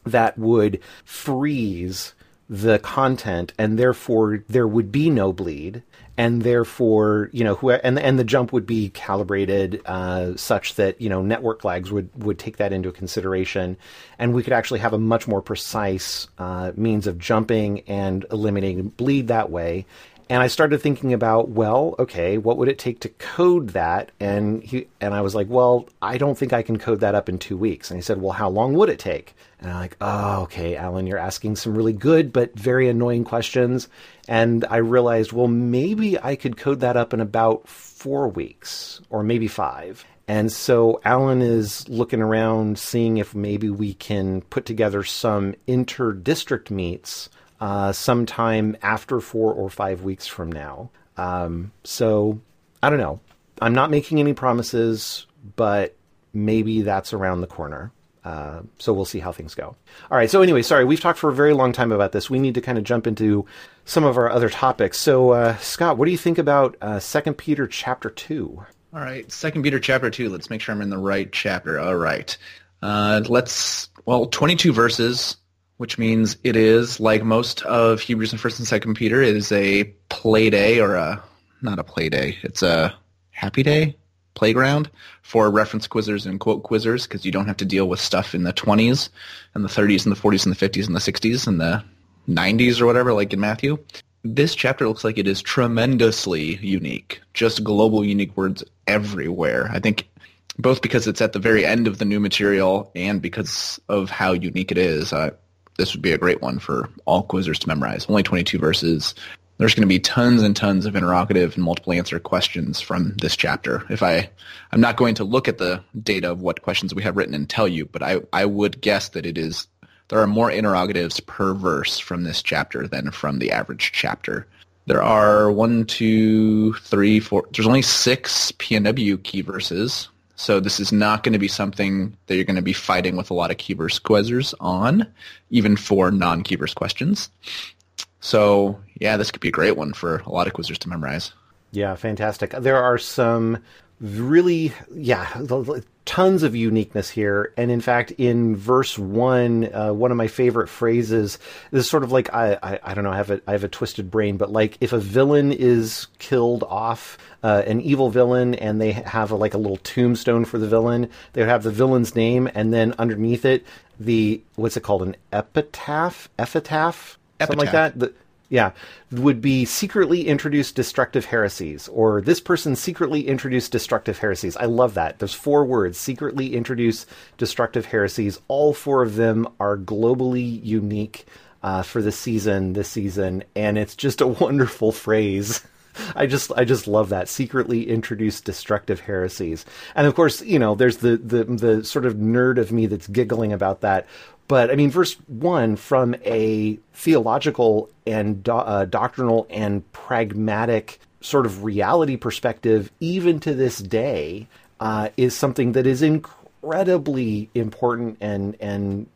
that would freeze the content and therefore there would be no bleed and therefore you know who and and the jump would be calibrated uh, such that you know network flags would would take that into consideration and we could actually have a much more precise uh, means of jumping and eliminating bleed that way And I started thinking about, well, okay, what would it take to code that? And he and I was like, well, I don't think I can code that up in two weeks. And he said, well, how long would it take? And I'm like, oh, okay, Alan, you're asking some really good but very annoying questions. And I realized, well, maybe I could code that up in about four weeks or maybe five. And so Alan is looking around, seeing if maybe we can put together some inter district meets uh, sometime after four or five weeks from now. Um, so I don't know. I'm not making any promises, but maybe that's around the corner. Uh, so we'll see how things go. All right. So anyway, sorry, we've talked for a very long time about this. We need to kind of jump into some of our other topics. So uh, Scott, what do you think about uh, Second Peter chapter two? All right, Second Peter chapter two. Let's make sure I'm in the right chapter. All right, uh, let's. Well, 22 verses which means it is like most of Hebrews and First and Second Peter. It is a play day or a not a play day. It's a happy day playground for reference quizzers and quote quizzers because you don't have to deal with stuff in the 20s and the 30s and the 40s and the 50s and the 60s and the 90s or whatever like in Matthew. This chapter looks like it is tremendously unique. Just global unique words everywhere. I think both because it's at the very end of the new material and because of how unique it is. Uh, this would be a great one for all quizzers to memorize. Only 22 verses. There's going to be tons and tons of interrogative and multiple answer questions from this chapter. If I, I'm not going to look at the data of what questions we have written and tell you, but I, I would guess that it is, there are more interrogatives per verse from this chapter than from the average chapter. There are one, two, three, four, there's only six PNW key verses, so this is not going to be something that you're going to be fighting with a lot of keyverse quizzers on, even for non-keyverse questions. So yeah, this could be a great one for a lot of quizzers to memorize. Yeah, fantastic. There are some really, yeah, tons of uniqueness here. And in fact, in verse one, uh, one of my favorite phrases is sort of like I, I, I, don't know, I have a I have a twisted brain, but like if a villain is killed off, uh, an evil villain, and they have a, like a little tombstone for the villain, they would have the villain's name, and then underneath it, the what's it called, an epitaph, epitaph, epitaph. something like that. The, yeah, would be secretly introduced destructive heresies, or this person secretly introduced destructive heresies. I love that. There's four words secretly introduce destructive heresies. All four of them are globally unique uh, for the season this season, and it's just a wonderful phrase. I just I just love that secretly introduce destructive heresies, and of course you know there's the the the sort of nerd of me that's giggling about that. But I mean, verse one, from a theological and do- uh, doctrinal and pragmatic sort of reality perspective, even to this day, uh, is something that is incredibly important and and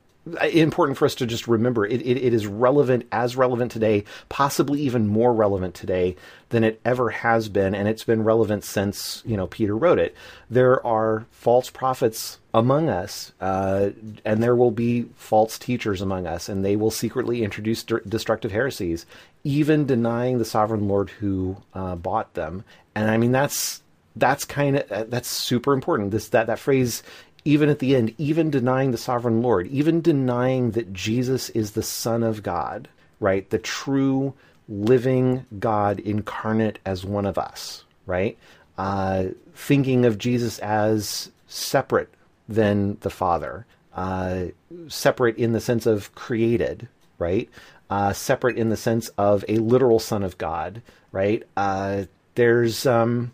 important for us to just remember. It, it, it is relevant, as relevant today, possibly even more relevant today than it ever has been, and it's been relevant since you know Peter wrote it. There are false prophets among us, uh, and there will be false teachers among us, and they will secretly introduce de- destructive heresies, even denying the sovereign Lord who uh, bought them. And I mean that's that's kind of that's super important. This that that phrase even at the end, even denying the sovereign Lord, even denying that Jesus is the Son of God, right? The true living God incarnate as one of us, right? Uh, thinking of Jesus as separate than the Father, uh, separate in the sense of created, right? Uh, separate in the sense of a literal Son of God, right? Uh, there's um,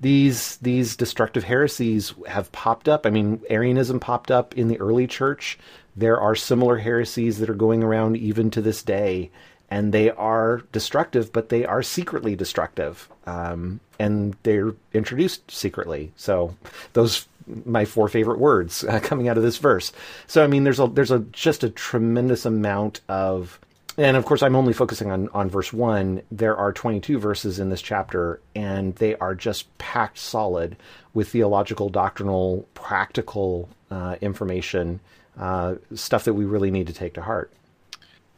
these these destructive heresies have popped up. I mean, Arianism popped up in the early church. There are similar heresies that are going around even to this day, and they are destructive, but they are secretly destructive, um, and they're introduced secretly. So those my four favorite words uh, coming out of this verse. So I mean, there's a there's a just a tremendous amount of and of course, I'm only focusing on, on verse 1. There are 22 verses in this chapter, and they are just packed solid with theological, doctrinal, practical uh, information, uh, stuff that we really need to take to heart.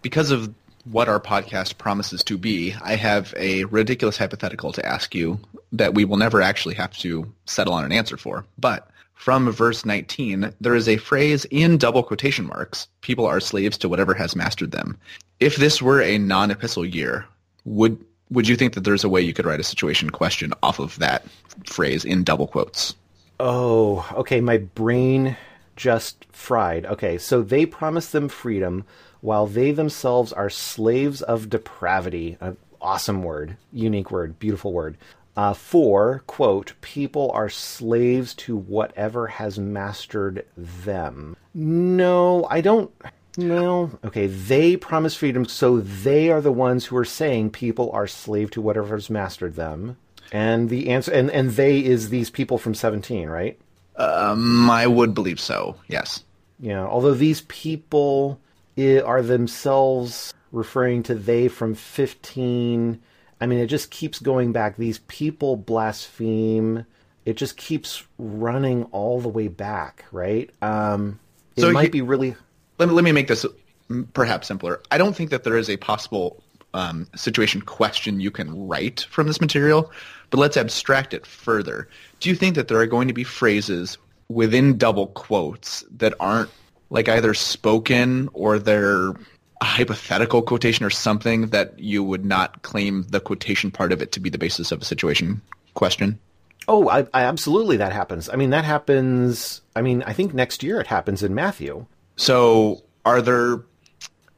Because of what our podcast promises to be, I have a ridiculous hypothetical to ask you that we will never actually have to settle on an answer for. But from verse 19, there is a phrase in double quotation marks, people are slaves to whatever has mastered them. If this were a non-epistle year, would would you think that there's a way you could write a situation question off of that phrase in double quotes? Oh, okay. My brain just fried. Okay, so they promise them freedom while they themselves are slaves of depravity. An awesome word, unique word, beautiful word. Uh, for, quote, people are slaves to whatever has mastered them. No, I don't. No. Okay, they promise freedom, so they are the ones who are saying people are slave to whatever has mastered them. And the answer, and, and they is these people from 17, right? Um, I would believe so. Yes. Yeah. Although these people are themselves referring to they from 15. I mean, it just keeps going back. These people blaspheme. It just keeps running all the way back, right? Um, it so might be really. Let me, let me make this perhaps simpler. I don't think that there is a possible um, situation question you can write from this material, but let's abstract it further. Do you think that there are going to be phrases within double quotes that aren't like either spoken or they're a hypothetical quotation or something that you would not claim the quotation part of it to be the basis of a situation question? Oh, I, I, absolutely that happens. I mean, that happens. I mean, I think next year it happens in Matthew. So, are there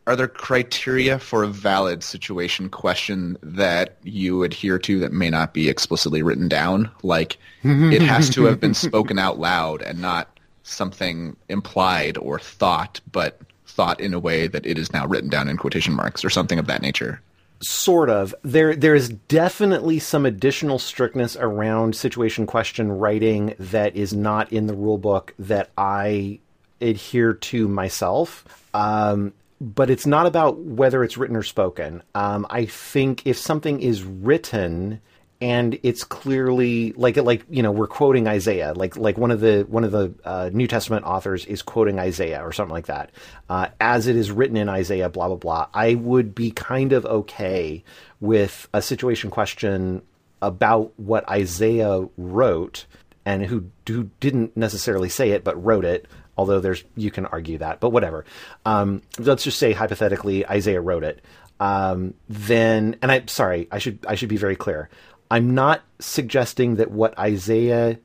are there criteria for a valid situation question that you adhere to that may not be explicitly written down? Like it has to have been spoken out loud and not something implied or thought, but thought in a way that it is now written down in quotation marks or something of that nature. Sort of. There there is definitely some additional strictness around situation question writing that is not in the rule book that I adhere to myself. Um, but it's not about whether it's written or spoken. Um, I think if something is written and it's clearly like like you know we're quoting Isaiah, like like one of the one of the uh, New Testament authors is quoting Isaiah or something like that, uh, as it is written in Isaiah, blah blah blah. I would be kind of okay with a situation question about what Isaiah wrote and who who didn't necessarily say it but wrote it although there's you can argue that, but whatever. Um, let's just say hypothetically Isaiah wrote it. Um, then, and I'm sorry, I should I should be very clear. I'm not suggesting that what Isaiah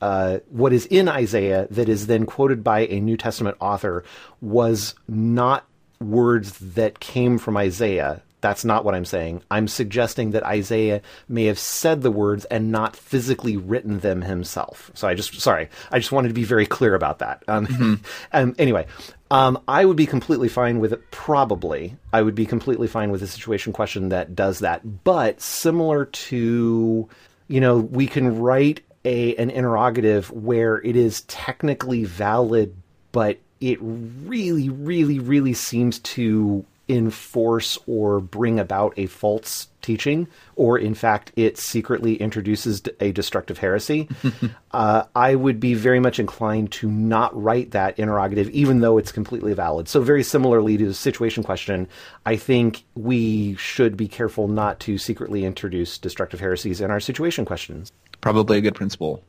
uh, what is in Isaiah that is then quoted by a New Testament author was not words that came from Isaiah. That's not what I'm saying. I'm suggesting that Isaiah may have said the words and not physically written them himself. So I just, sorry, I just wanted to be very clear about that. Um, mm-hmm. um, anyway, um, I would be completely fine with it. Probably, I would be completely fine with a situation question that does that. But similar to, you know, we can write a an interrogative where it is technically valid, but it really, really, really seems to enforce or bring about a false teaching, or in fact, it secretly introduces a destructive heresy, uh, I would be very much inclined to not write that interrogative, even though it's completely valid. So, very similarly to the situation question, I think we should be careful not to secretly introduce destructive heresies in our situation questions. Probably a good principle.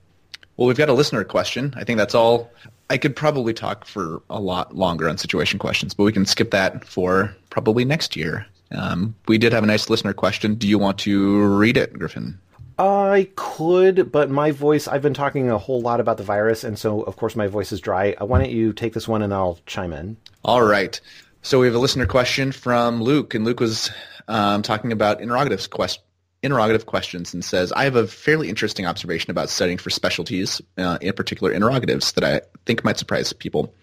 Well, we've got a listener question. I think that's all. I could probably talk for a lot longer on situation questions, but we can skip that for probably next year. Um, we did have a nice listener question. Do you want to read it, Gryphon? I could, but my voice, I've been talking a whole lot about the virus, and so, of course, my voice is dry. Uh, why don't you take this one and I'll chime in? All right. So we have a listener question from Luke, and Luke was um, talking about interrogatives quest- interrogative questions and says, I have a fairly interesting observation about studying for specialties, uh, in particular interrogatives, that I think might surprise people.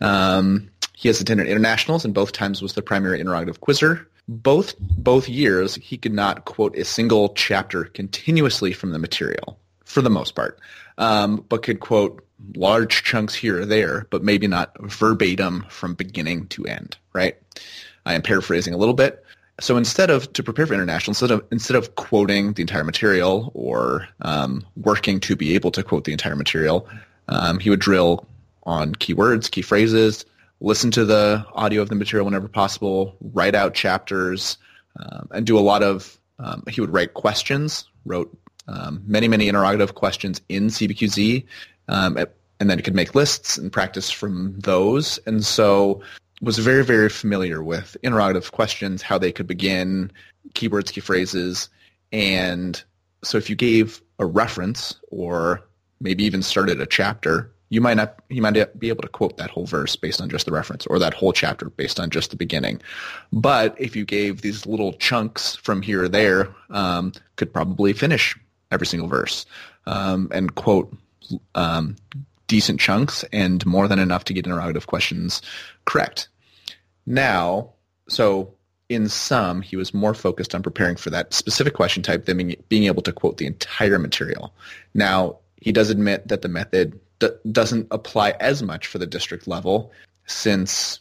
Um, he has attended internationals and both times was the primary interrogative quizzer. Both both years, he could not quote a single chapter continuously from the material, for the most part, um, but could quote large chunks here or there, but maybe not verbatim from beginning to end. Right? I am paraphrasing a little bit, so instead of to prepare for international, instead of instead of quoting the entire material or um, working to be able to quote the entire material, um, he would drill on keywords, key phrases, listen to the audio of the material whenever possible, write out chapters, um, and do a lot of. Um, he would write questions, wrote um, many many interrogative questions in CBQZ, um, and then he could make lists and practice from those. And so was very, very familiar with interrogative questions, how they could begin, keywords, key phrases, and so if you gave a reference or maybe even started a chapter, you might not you might be able to quote that whole verse based on just the reference or that whole chapter based on just the beginning. But if you gave these little chunks from here or there, um, could probably finish every single verse um, and quote um, decent chunks and more than enough to get interrogative questions correct. Now, so in sum, he was more focused on preparing for that specific question type than being able to quote the entire material. Now, he does admit that the method d- doesn't apply as much for the district level since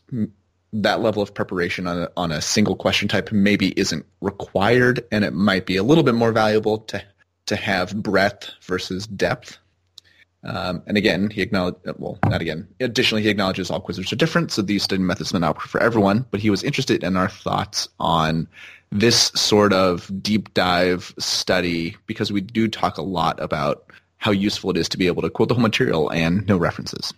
that level of preparation on a, on a single question type maybe isn't required and it might be a little bit more valuable to to have breadth versus depth. Um, and again, he acknowledged, well, not again. Additionally, he acknowledges all quizzes are different, so these study methods may not work for everyone, but he was interested in our thoughts on this sort of deep dive study because we do talk a lot about how useful it is to be able to quote the whole material and no references.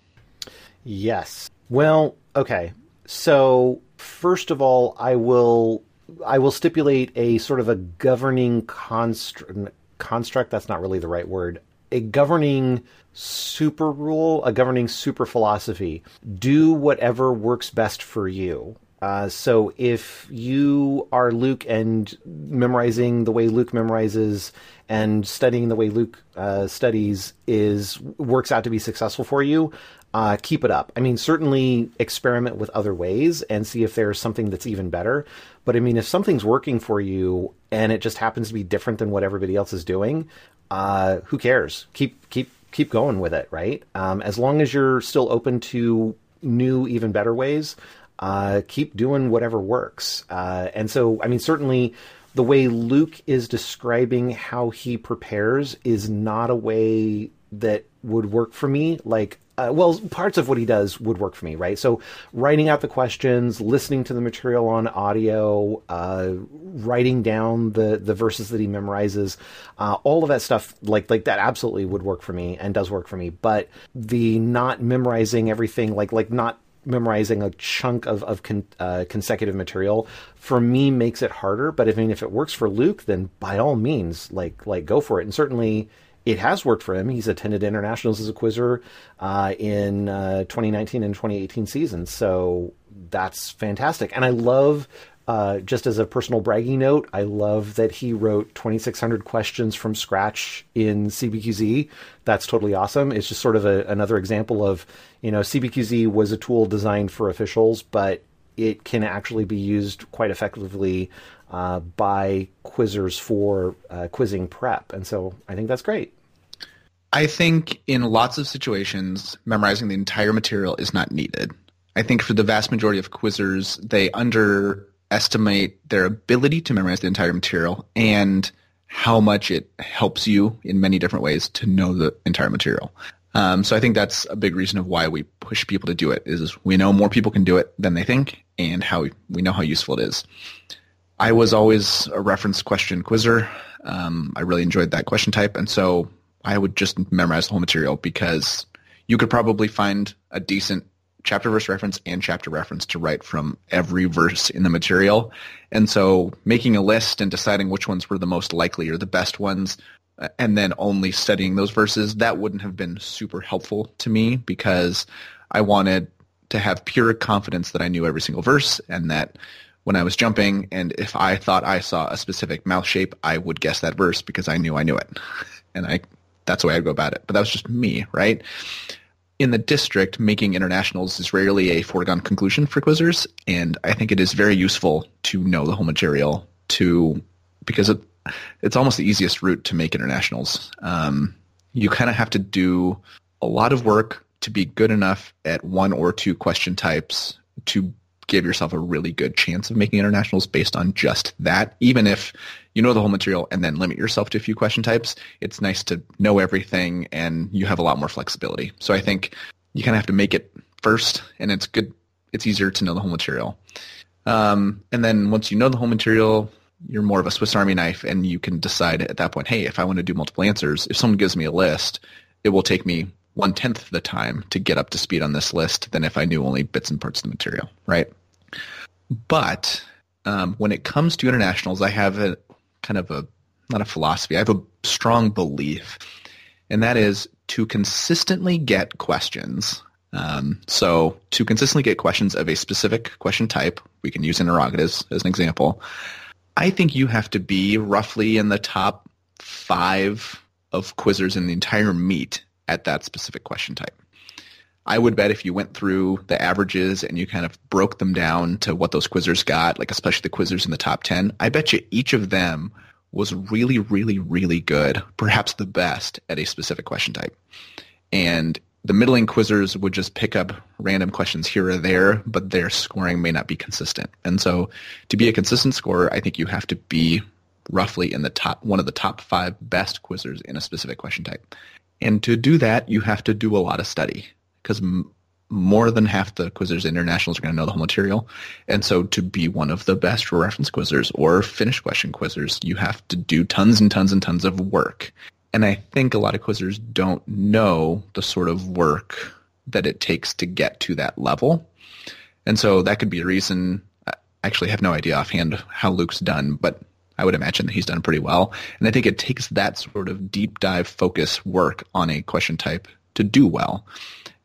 Yes. Well, okay. So, first of all, I will I will stipulate a sort of a governing construct construct that's not really the right word. A governing super rule, a governing super philosophy. Do whatever works best for you. Uh, so if you are Luke and memorizing the way Luke memorizes and studying the way Luke uh, studies is works out to be successful for you, uh, keep it up. I mean, certainly experiment with other ways and see if there's something that's even better. But I mean, if something's working for you and it just happens to be different than what everybody else is doing, uh, who cares? Keep keep keep going with it, right? Um, as long as you're still open to new, even better ways uh, keep doing whatever works. Uh, and so, I mean, certainly the way Luke is describing how he prepares is not a way that would work for me. Like, uh, well, parts of what he does would work for me, right? So, writing out the questions, listening to the material on audio, uh, writing down the the verses that he memorizes, uh, all of that stuff, like like that, absolutely would work for me and does work for me. But the not memorizing everything, like like not memorizing a chunk of, of con, uh, consecutive material for me makes it harder. But I mean, if it works for Luke, then by all means, like like go for it. And certainly it has worked for him. He's attended internationals as a quizzer uh, in uh, 2019 and 2018 seasons. So that's fantastic. And I love uh, just as a personal bragging note, I love that he wrote 2,600 questions from scratch in CBQZ. That's totally awesome. It's just sort of a, another example of, you know, CBQZ was a tool designed for officials, but it can actually be used quite effectively uh, by quizzers for uh, quizzing prep. And so I think that's great. I think in lots of situations, memorizing the entire material is not needed. I think for the vast majority of quizzers, they under estimate their ability to memorize the entire material and how much it helps you in many different ways to know the entire material. Um, so I think that's a big reason of why we push people to do it is we know more people can do it than they think and how we, we know how useful it is. I was always a reference question quizzer. Um, I really enjoyed that question type. And so I would just memorize the whole material because you could probably find a decent chapter verse reference and chapter reference to write from every verse in the material. And so making a list and deciding which ones were the most likely or the best ones uh, and then only studying those verses, that wouldn't have been super helpful to me because I wanted to have pure confidence that I knew every single verse and that when I was jumping and if I thought I saw a specific mouth shape, I would guess that verse because I knew I knew it. And I that's the way I'd go about it. But that was just me, right? In the district, making internationals is rarely a foregone conclusion for quizzers, and I think it is very useful to know the whole material to because it, it's almost the easiest route to make internationals. Um, you kind of have to do a lot of work to be good enough at one or two question types to give yourself a really good chance of making internationals based on just that. Even if you know the whole material and then limit yourself to a few question types, it's nice to know everything and you have a lot more flexibility. So I think you kind of have to make it first and it's good. It's easier to know the whole material. Um, and then once you know the whole material, you're more of a Swiss Army knife and you can decide at that point, hey, if I want to do multiple answers, if someone gives me a list, it will take me one tenth the time to get up to speed on this list than if I knew only bits and parts of the material, right? But um, when it comes to internationals, I have a kind of a not a philosophy. I have a strong belief, and that is to consistently get questions. Um, so to consistently get questions of a specific question type, we can use interrogatives as an example. I think you have to be roughly in the top five of quizzers in the entire meet at that specific question type. I would bet if you went through the averages and you kind of broke them down to what those quizzers got, like especially the quizzers in the top 10, I bet you each of them was really, really, really good, perhaps the best at a specific question type. And the middling quizzers would just pick up random questions here or there, but their scoring may not be consistent. And so to be a consistent scorer, I think you have to be roughly in the top, one of the top five best quizzers in a specific question type. And to do that, you have to do a lot of study because m- more than half the quizzers internationals are going to know the whole material. And so to be one of the best reference quizzers or finished question quizzers, you have to do tons and tons and tons of work. And I think a lot of quizzers don't know the sort of work that it takes to get to that level. And so that could be a reason. I actually have no idea offhand how Luke's done, but I would imagine that he's done pretty well. And I think it takes that sort of deep dive focus work on a question type to do well.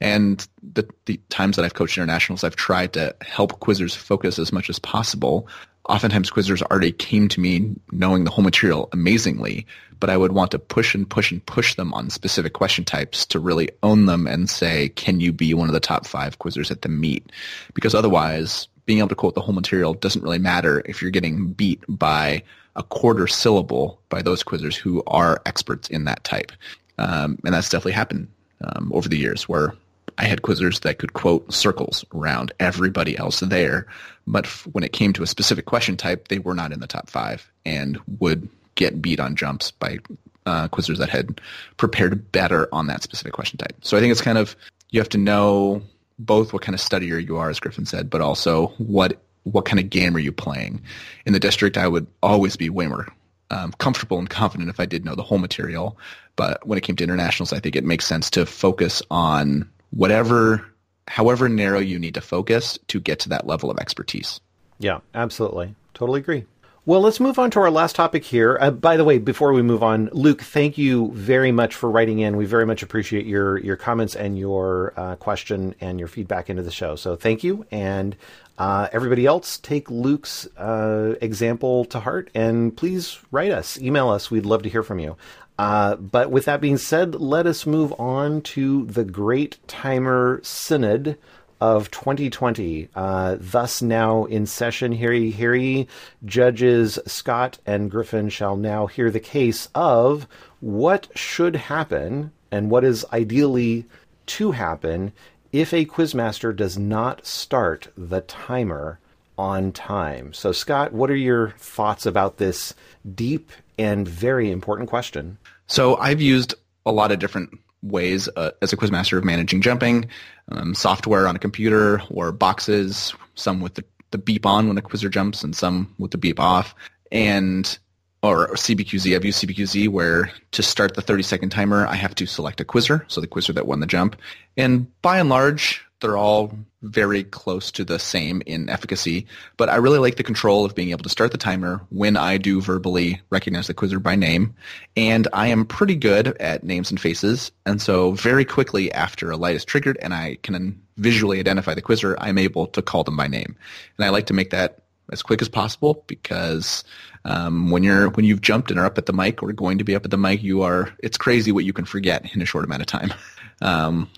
And the, the times that I've coached internationals, I've tried to help quizzers focus as much as possible. Oftentimes quizzers already came to me knowing the whole material amazingly, but I would want to push and push and push them on specific question types to really own them and say, can you be one of the top five quizzers at the meet? Because otherwise, being able to quote the whole material doesn't really matter if you're getting beat by a quarter syllable by those quizzers who are experts in that type. Um, and that's definitely happened um, over the years where I had quizzers that could quote circles around everybody else there, but when it came to a specific question type, they were not in the top five and would get beat on jumps by uh, quizzers that had prepared better on that specific question type. So I think it's kind of you have to know both what kind of studier you are, as Gryphon said, but also what what kind of game are you playing. In the district, I would always be way more um, comfortable and confident if I did know the whole material. But when it came to internationals, I think it makes sense to focus on whatever, however narrow you need to focus to get to that level of expertise. Yeah, absolutely. Totally agree. Well, let's move on to our last topic here. Uh, by the way, before we move on, Luke, thank you very much for writing in. We very much appreciate your your comments and your uh, question and your feedback into the show. So thank you, and uh, everybody else, take Luke's uh, example to heart, and please write us, email us. We'd love to hear from you. Uh, but with that being said, let us move on to the Great Timer Synod of 2020. Uh, thus now in session, hear ye. Judges Scott and Gryphon shall now hear the case of what should happen and what is ideally to happen if a quizmaster does not start the timer on time. So, Scott, what are your thoughts about this deep and very important question? So I've used a lot of different ways uh, as a quizmaster of managing jumping, um, software on a computer or boxes, some with the, the beep on when a quizzer jumps and some with the beep off. And or CBQZ. I've used CBQZ where to start the 30 second timer, I have to select a quizzer, so the quizzer that won the jump. And by and large, they're all very close to the same in efficacy, but I really like the control of being able to start the timer when I do verbally recognize the quizzer by name. And I am pretty good at names and faces. And so very quickly after a light is triggered and I can visually identify the quizzer, I'm able to call them by name. And I like to make that as quick as possible because um, when you're when you've jumped and are up at the mic or going to be up at the mic, you are it's crazy what you can forget in a short amount of time. Um,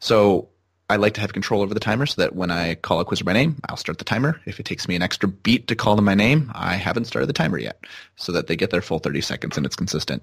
so I like to have control over the timer so that when I call a quizzer by name, I'll start the timer. If it takes me an extra beat to call them by name, I haven't started the timer yet so that they get their full 30 seconds and it's consistent.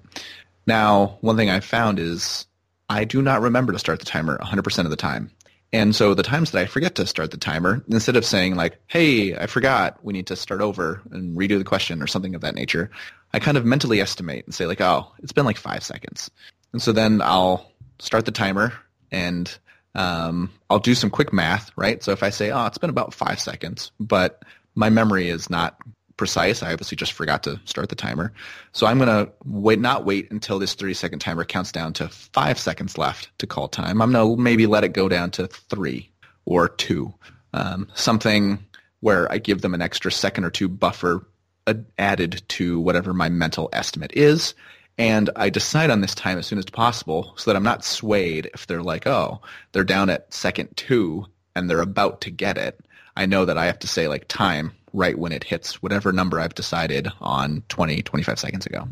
Now, one thing I've found is I do not remember to start the timer 100% of the time. And so the times that I forget to start the timer, instead of saying like, hey, I forgot, we need to start over and redo the question or something of that nature, I kind of mentally estimate and say like, oh, it's been like five seconds. And so then I'll start the timer and um, I'll do some quick math, right? So if I say, oh, it's been about five seconds, but my memory is not precise. I obviously just forgot to start the timer. So I'm going to wait, not wait until this 30 second timer counts down to five seconds left to call time. I'm going to maybe let it go down to three or two. Um, something where I give them an extra second or two buffer added to whatever my mental estimate is. And I decide on this time as soon as possible so that I'm not swayed if they're like, oh, they're down at second two and they're about to get it. I know that I have to say like time right when it hits whatever number I've decided on 20, 25 seconds ago.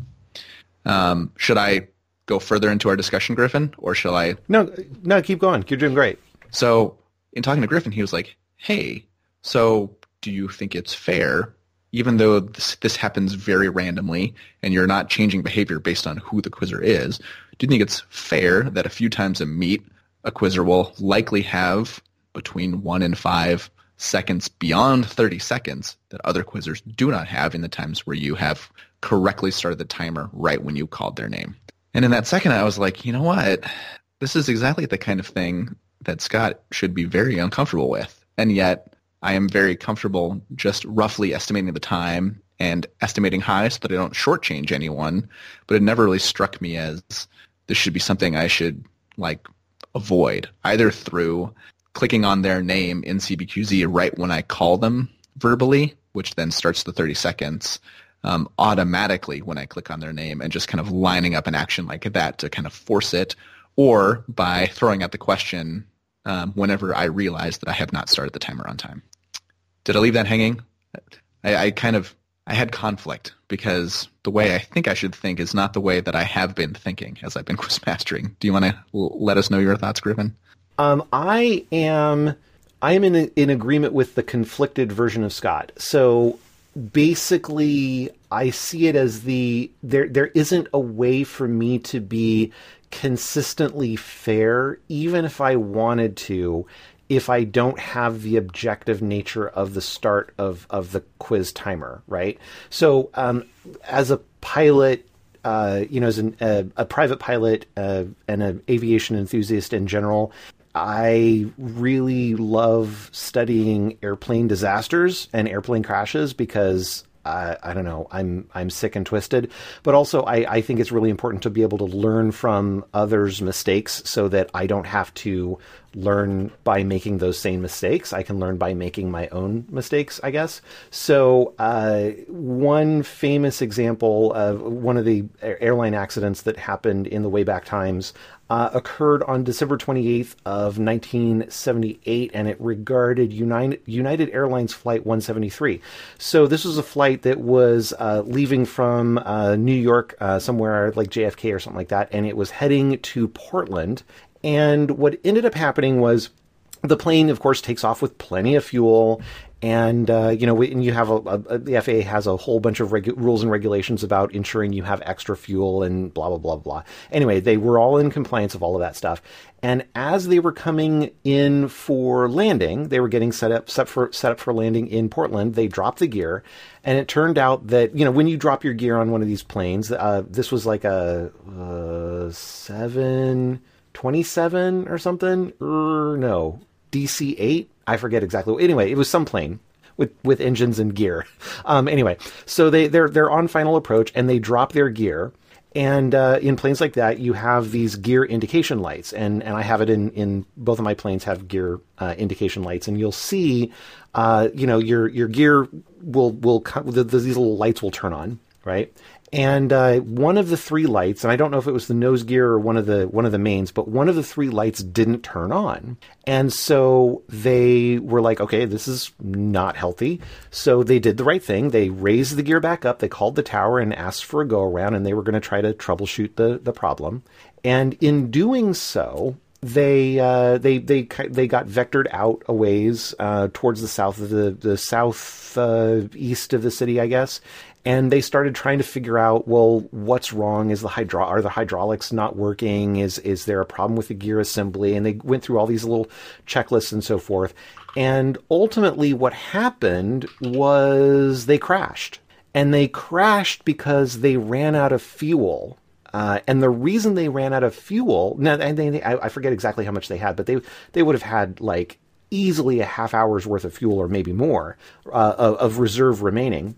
Um, should I go further into our discussion, Gryphon, or shall I? No, no, keep going. You're doing great. So in talking to Gryphon, he was like, hey, so do you think it's fair even though this, this happens very randomly and you're not changing behavior based on who the quizzer is, do you think it's fair that a few times a meet, a quizzer will likely have between one and five seconds beyond 30 seconds that other quizzers do not have in the times where you have correctly started the timer right when you called their name. And in that second, I was like, you know what? This is exactly the kind of thing that Scott should be very uncomfortable with. And yet I am very comfortable just roughly estimating the time and estimating high so that I don't shortchange anyone. But it never really struck me as this should be something I should like avoid either through clicking on their name in CBQZ right when I call them verbally, which then starts the 30 seconds um, automatically when I click on their name and just kind of lining up an action like that to kind of force it or by throwing out the question um, whenever I realize that I have not started the timer on time. Did I leave that hanging? I, I kind of I had conflict because the way I think I should think is not the way that I have been thinking as I've been quiz mastering. Do you want to let us know your thoughts, Gryphon? Um, I am I am in in agreement with the conflicted version of Scott. So basically, I see it as the there there isn't a way for me to be consistently fair, even if I wanted to, if I don't have the objective nature of the start of, of the quiz timer, right? So, um, as a pilot, uh, you know, as an, uh, a private pilot uh, and an aviation enthusiast in general, I really love studying airplane disasters and airplane crashes because I, I don't know. I'm I'm sick and twisted, but also I, I think it's really important to be able to learn from others' mistakes so that I don't have to learn by making those same mistakes. I can learn by making my own mistakes, I guess. So, uh, one famous example of one of the airline accidents that happened in the way back times uh, occurred on December 28th of 1978, and it regarded United, United Airlines Flight 173. So this was a flight that was uh, leaving from uh, New York, uh, somewhere like JFK or something like that, and it was heading to Portland. And what ended up happening was the plane, of course, takes off with plenty of fuel. And uh, you know, and you have a, a, the FAA has a whole bunch of regu- rules and regulations about ensuring you have extra fuel and blah blah blah blah. Anyway, they were all in compliance of all of that stuff. And as they were coming in for landing, they were getting set up set for set up for landing in Portland. They dropped the gear, and it turned out that you know when you drop your gear on one of these planes, uh, this was like a uh, seven 27 or something. Er, no, DC 8. I forget exactly. Anyway, it was some plane with with engines and gear. Um, anyway, so they they're they're on final approach and they drop their gear. And uh, in planes like that, you have these gear indication lights, and, and I have it in, in both of my planes have gear uh, indication lights, and you'll see, uh, you know, your your gear will will these little lights will turn on, right? And uh, one of the three lights, and I don't know if it was the nose gear or one of the one of the mains, but one of the three lights didn't turn on, and so they were like, "Okay, this is not healthy." So they did the right thing. They raised the gear back up. They called the tower and asked for a go around, and they were going to try to troubleshoot the the problem. And in doing so, they uh, they they they got vectored out a ways uh, towards the south of the the south uh, east of the city, I guess, and they started trying to figure out well what's wrong? Is the hydro are the hydraulics not working? Is is there a problem with the gear assembly? And they went through all these little checklists and so forth. And ultimately what happened was they crashed. And they crashed because they ran out of fuel. Uh, and the reason they ran out of fuel now and they, I, I forget exactly how much they had but they they would have had like easily a half hour's worth of fuel or maybe more uh, of, of reserve remaining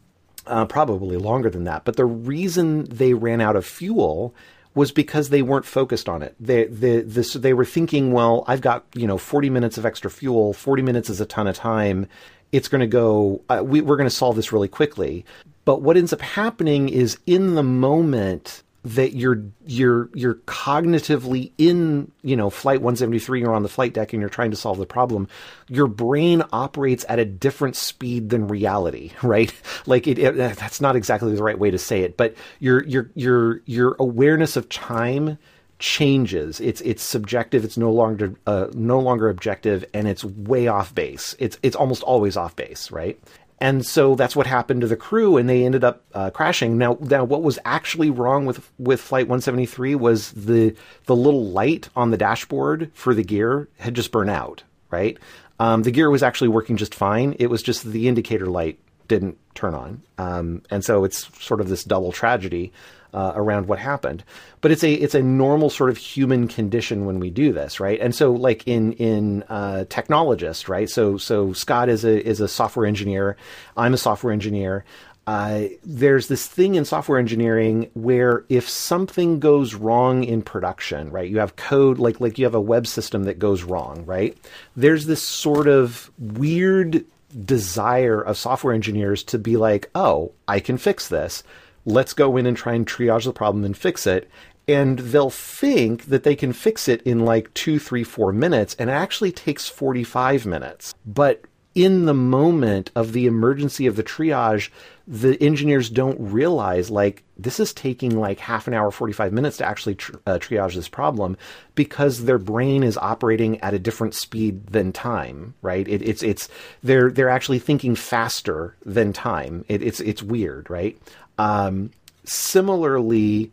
uh, probably longer than that. But the reason they ran out of fuel was because they weren't focused on it. They, they, this, they were thinking, well, I've got, you know, 40 minutes of extra fuel. 40 minutes is a ton of time. It's going to go, uh, we, we're going to solve this really quickly. But what ends up happening is in the moment, that you're you're you're cognitively in you know flight 173 you're on the flight deck and you're trying to solve the problem your brain operates at a different speed than reality right? Like it, it, that's not exactly the right way to say it but your your your your awareness of time changes. It's it's subjective it's no longer uh, no longer objective and it's way off base. It's it's almost always off base right and so that's what happened to the crew, and they ended up uh, crashing. Now, now, what was actually wrong with with Flight 173 was the the little light on the dashboard for the gear had just burned out. Right, um, the gear was actually working just fine. It was just the indicator light didn't turn on, um, and so it's sort of this double tragedy uh, around what happened. But it's a it's a normal sort of human condition when we do this, right? And so, like in in uh, technologist, right? So so Scott is a is a software engineer. I'm a software engineer. Uh, there's this thing in software engineering where if something goes wrong in production, right? You have code like like you have a web system that goes wrong, right? There's this sort of weird desire of software engineers to be like, "Oh, I can fix this." Let's go in and try and triage the problem and fix it. And they'll think that they can fix it in like two, three, four minutes, and it actually takes 45 minutes. But in the moment of the emergency of the triage, the engineers don't realize like this is taking like half an hour, 45 minutes to actually uh, triage this problem because their brain is operating at a different speed than time, right? It, it's, it's, they're, they're actually thinking faster than time. It, it's, it's weird, right? Um, similarly,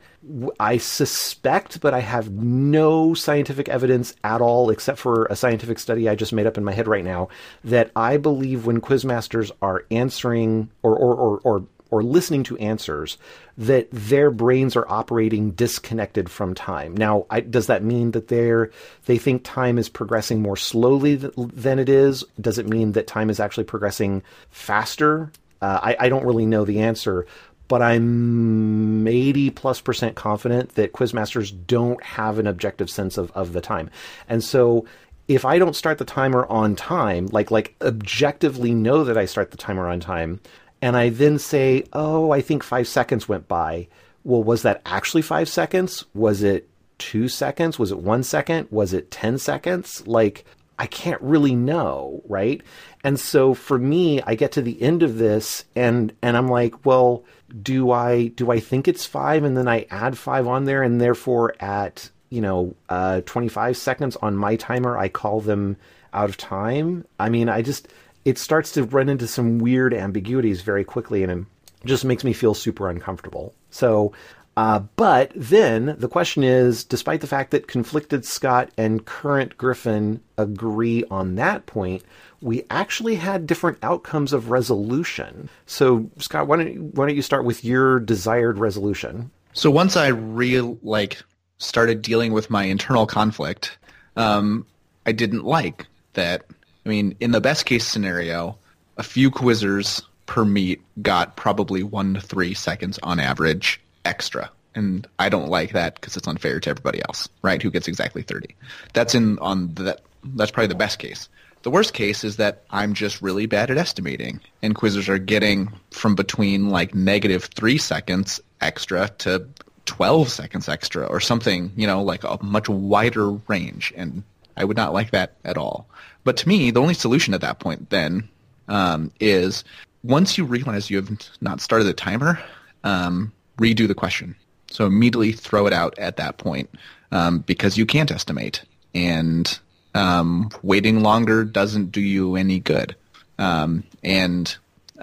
I suspect, but I have no scientific evidence at all, except for a scientific study I just made up in my head right now, that I believe when quizmasters are answering or or or, or, or listening to answers, that their brains are operating disconnected from time. Now, I, does that mean that they're they think time is progressing more slowly th- than it is? Does it mean that time is actually progressing faster? Uh, I, I, don't really know the answer, but I'm 80 plus percent confident that quizmasters don't have an objective sense of, of the time. And so if I don't start the timer on time, like like objectively know that I start the timer on time, and I then say, "Oh, I think 5 seconds went by." Well, was that actually 5 seconds? Was it 2 seconds? Was it 1 second? Was it 10 seconds? Like I can't really know, right? And so for me, I get to the end of this and and I'm like, well, do I do I think it's 5 and then I add 5 on there and therefore at, you know, uh 25 seconds on my timer I call them out of time? I mean, I just it starts to run into some weird ambiguities very quickly and it just makes me feel super uncomfortable. So uh, but then the question is, despite the fact that conflicted Scott and current Gryphon agree on that point, we actually had different outcomes of resolution. So, Scott, why don't you, why don't you start with your desired resolution? So once I real like started dealing with my internal conflict, um, I didn't like that. I mean, in the best case scenario, a few quizzers per meet got probably one to three seconds on average extra. And I don't like that because it's unfair to everybody else, right? Who gets exactly 30. That's in on that. That's probably the best case. The worst case is that I'm just really bad at estimating, and quizzers are getting from between like negative three seconds extra to 12 seconds extra or something, you know, like a much wider range. And I would not like that at all. But to me, the only solution at that point then um, is once you realize you have not started the timer, um, redo the question. So immediately throw it out at that point um, because you can't estimate, and um, waiting longer doesn't do you any good. Um, and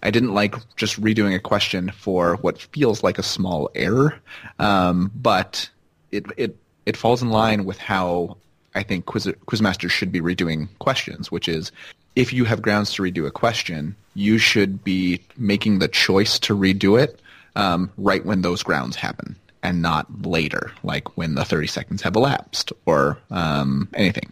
I didn't like just redoing a question for what feels like a small error, um, but it it it falls in line with how I think quiz, quizmasters should be redoing questions, which is if you have grounds to redo a question, you should be making the choice to redo it um, right when those grounds happen and not later, like when the 30 seconds have elapsed or um, anything.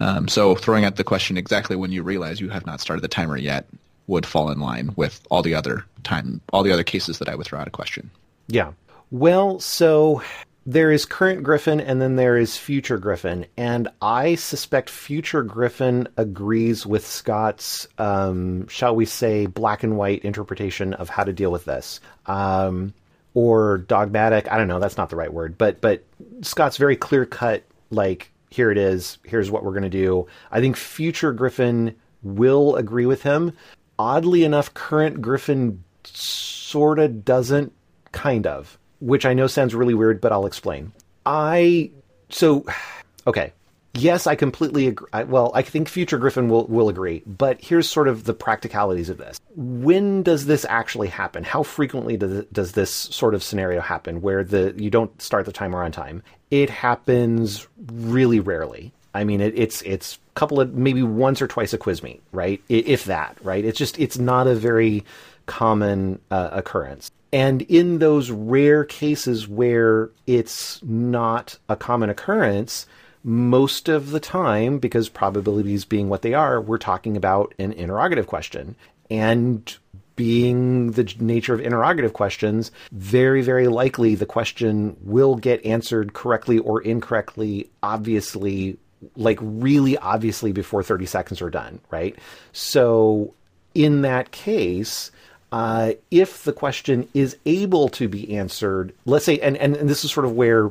Um, so throwing out the question exactly when you realize you have not started the timer yet would fall in line with all the other time, all the other cases that I would throw out a question. Yeah. Well, so there is current Gryphon and then there is future Gryphon. And I suspect future Gryphon agrees with Scott's, um, shall we say, black and white interpretation of how to deal with this. Um, or dogmatic. I don't know. That's not the right word. But, but Scott's very clear cut, like, here it is. Here's what we're going to do. I think future Gryphon will agree with him. Oddly enough, current Gryphon sort of doesn't, kind of which I know sounds really weird, but I'll explain. I so okay. Yes, I completely agree. Well, I think future Gryphon will will agree, but here's sort of the practicalities of this. When does this actually happen? How frequently does does this sort of scenario happen where the you don't start the timer on time? It happens really rarely. I mean, it, it's it's a couple of maybe once or twice a quiz meet, right? If that, right? It's just it's not a very common uh, occurrence. And in those rare cases where it's not a common occurrence, most of the time, because probabilities being what they are, we're talking about an interrogative question. And being the nature of interrogative questions, very, very likely the question will get answered correctly or incorrectly, obviously, like really obviously before 30 seconds are done, right? So in that case, uh, if the question is able to be answered, let's say, and, and, and this is sort of where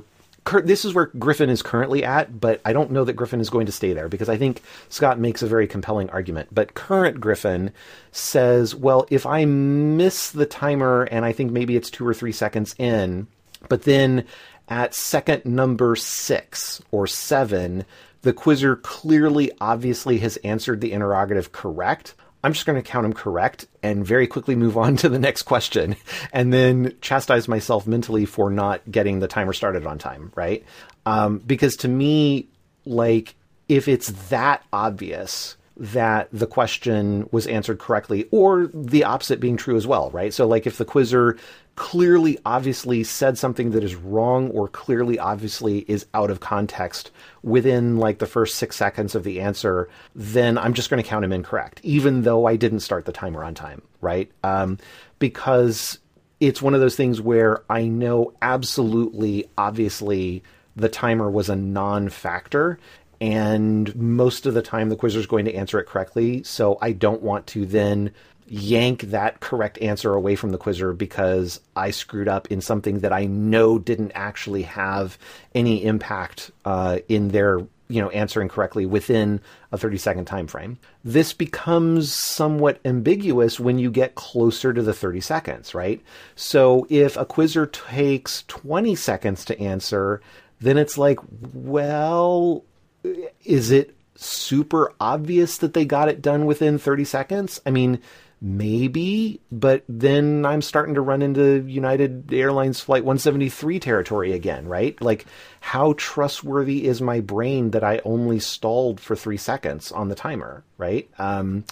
this is where Gryphon is currently at, but I don't know that Gryphon is going to stay there because I think Scott makes a very compelling argument. But current Gryphon says, well, if I miss the timer and I think maybe it's two or three seconds in, but then at second number six or seven, the quizzer clearly, obviously has answered the interrogative correct. I'm just going to count them correct and very quickly move on to the next question and then chastise myself mentally for not getting the timer started on time, right? Um, because to me, like, if it's that obvious that the question was answered correctly, or the opposite being true as well, right? So, like, if the quizzer clearly, obviously said something that is wrong or clearly, obviously is out of context within like the first six seconds of the answer, then I'm just going to count him incorrect, even though I didn't start the timer on time, right? Um, because it's one of those things where I know absolutely, obviously, the timer was a non factor. And most of the time, the quizzer is going to answer it correctly. So I don't want to then yank that correct answer away from the quizzer because I screwed up in something that I know didn't actually have any impact uh, in their you know answering correctly within a 30 second time frame. This becomes somewhat ambiguous when you get closer to the 30 seconds, right? So if a quizzer takes 20 seconds to answer, then it's like, well, is it super obvious that they got it done within 30 seconds? I mean, maybe, but then I'm starting to run into United Airlines Flight 173 territory again, right? Like, how trustworthy is my brain that I only stalled for three seconds on the timer, right? Um,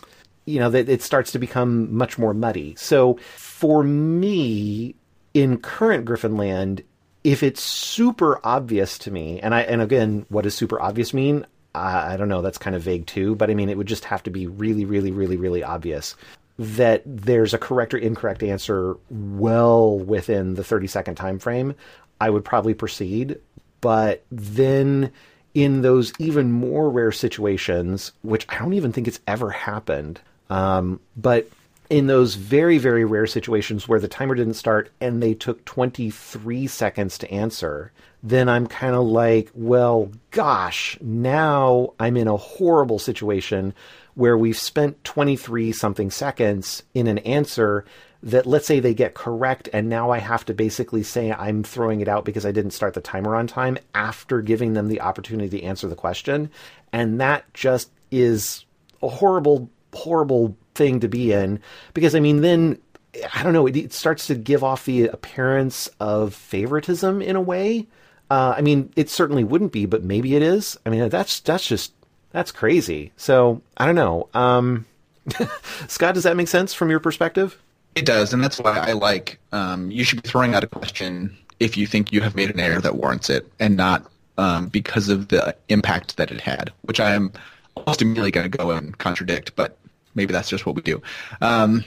you know, that it starts to become much more muddy. So for me, in current Gryphonland, if it's super obvious to me, and I and again, what does super obvious mean? I don't know. That's kind of vague too, but I mean, it would just have to be really, really, really, really obvious that there's a correct or incorrect answer well within the 30 second time frame, I would probably proceed. But then in those even more rare situations, which I don't even think it's ever happened, um, but in those very, very rare situations where the timer didn't start and they took 23 seconds to answer, then I'm kind of like, well, gosh, now I'm in a horrible situation where we've spent 23 something seconds in an answer that let's say they get correct and now I have to basically say I'm throwing it out because I didn't start the timer on time after giving them the opportunity to answer the question. And that just is a horrible, horrible thing to be in because I mean, then I don't know, it, it starts to give off the appearance of favoritism in a way. Uh, I mean, it certainly wouldn't be, but maybe it is. I mean, that's that's just that's crazy. So I don't know. Um, Scott, does that make sense from your perspective? It does, and that's why I like. Um, you should be throwing out a question if you think you have made an error that warrants it, and not um, because of the impact that it had, which I am almost immediately going to go and contradict. But maybe that's just what we do. Um,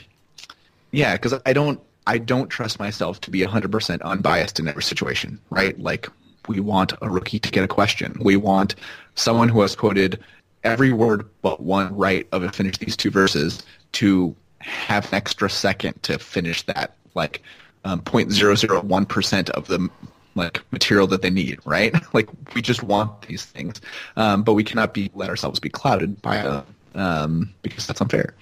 yeah, because I don't. I don't trust myself to be 100% unbiased in every situation, right? Like we want a rookie to get a question. We want someone who has quoted every word but one right of it finish these two verses to have an extra second to finish that like um, 0.001% of the like material that they need, right? like we just want these things, um, but we cannot be let ourselves be clouded by them um, because that's unfair.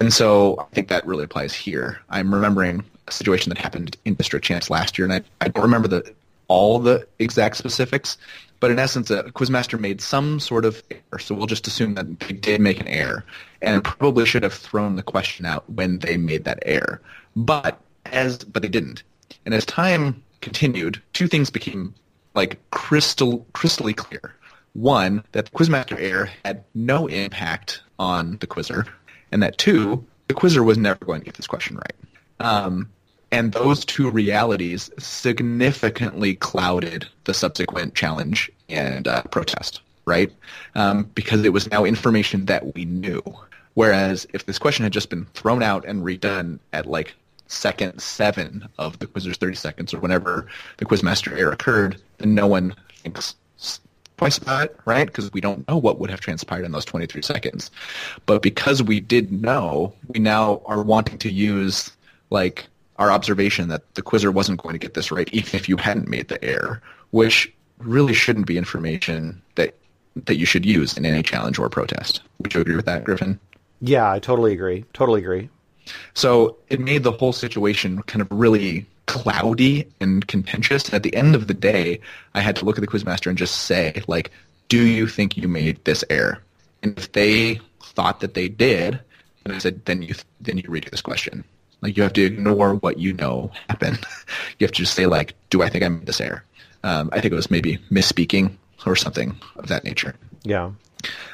And so I think that really applies here. I'm remembering a situation that happened in District Champs last year, and I, I don't remember the all the exact specifics, but in essence, a Quizmaster made some sort of error. So we'll just assume that they did make an error, and probably should have thrown the question out when they made that error. But as but they didn't. And as time continued, two things became like crystal crystally clear. One, that the Quizmaster error had no impact on the quizzer, and that two, the quizzer was never going to get this question right. Um, and those two realities significantly clouded the subsequent challenge and uh, protest, right? Um, because it was now information that we knew. Whereas if this question had just been thrown out and redone at like second seven of the quizzer's 30 seconds or whenever the quizmaster error occurred, then no one thinks twice about it, right? Because we don't know what would have transpired in those 23 seconds. But because we did know, we now are wanting to use like our observation that the quizzer wasn't going to get this right even if you hadn't made the error, which really shouldn't be information that that you should use in any challenge or protest. Would you agree with that, Gryphon? Yeah, I totally agree. Totally agree. So it made the whole situation kind of really cloudy and contentious. And at the end of the day, I had to look at the quizmaster and just say, like, do you think you made this error? And if they thought that they did, then I said, then you then you redo this question. Like you have to ignore what you know happened. you have to just say, like, do I think I made this error? Um, I think it was maybe misspeaking or something of that nature. Yeah.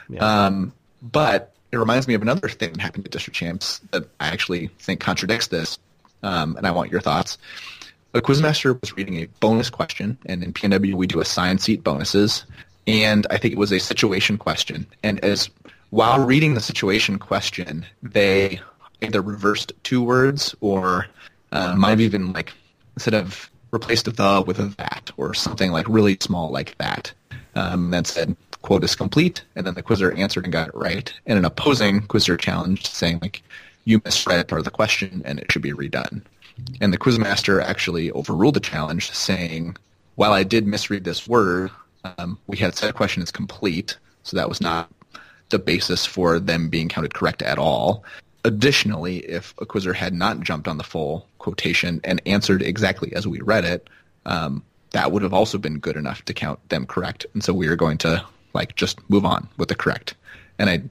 yeah. Um, but it reminds me of another thing that happened at District Champs that I actually think contradicts this, um, and I want your thoughts. The quizmaster was reading a bonus question, and in PNW we do assign seat bonuses, and I think it was a situation question. And as while reading the situation question, they either reversed two words or uh, might have even like instead of replaced a the with a that or something like really small like that. Um, that said, quote is complete, and then the quizzer answered and got it right. And an opposing quizzer challenged, saying like, you misread part of the question and it should be redone. And the quizmaster actually overruled the challenge, saying, while I did misread this word, um, we had said a question is complete, so that was not the basis for them being counted correct at all. Additionally, if a quizzer had not jumped on the full quotation and answered exactly as we read it, um, that would have also been good enough to count them correct. And so we are going to like just move on with the correct. And I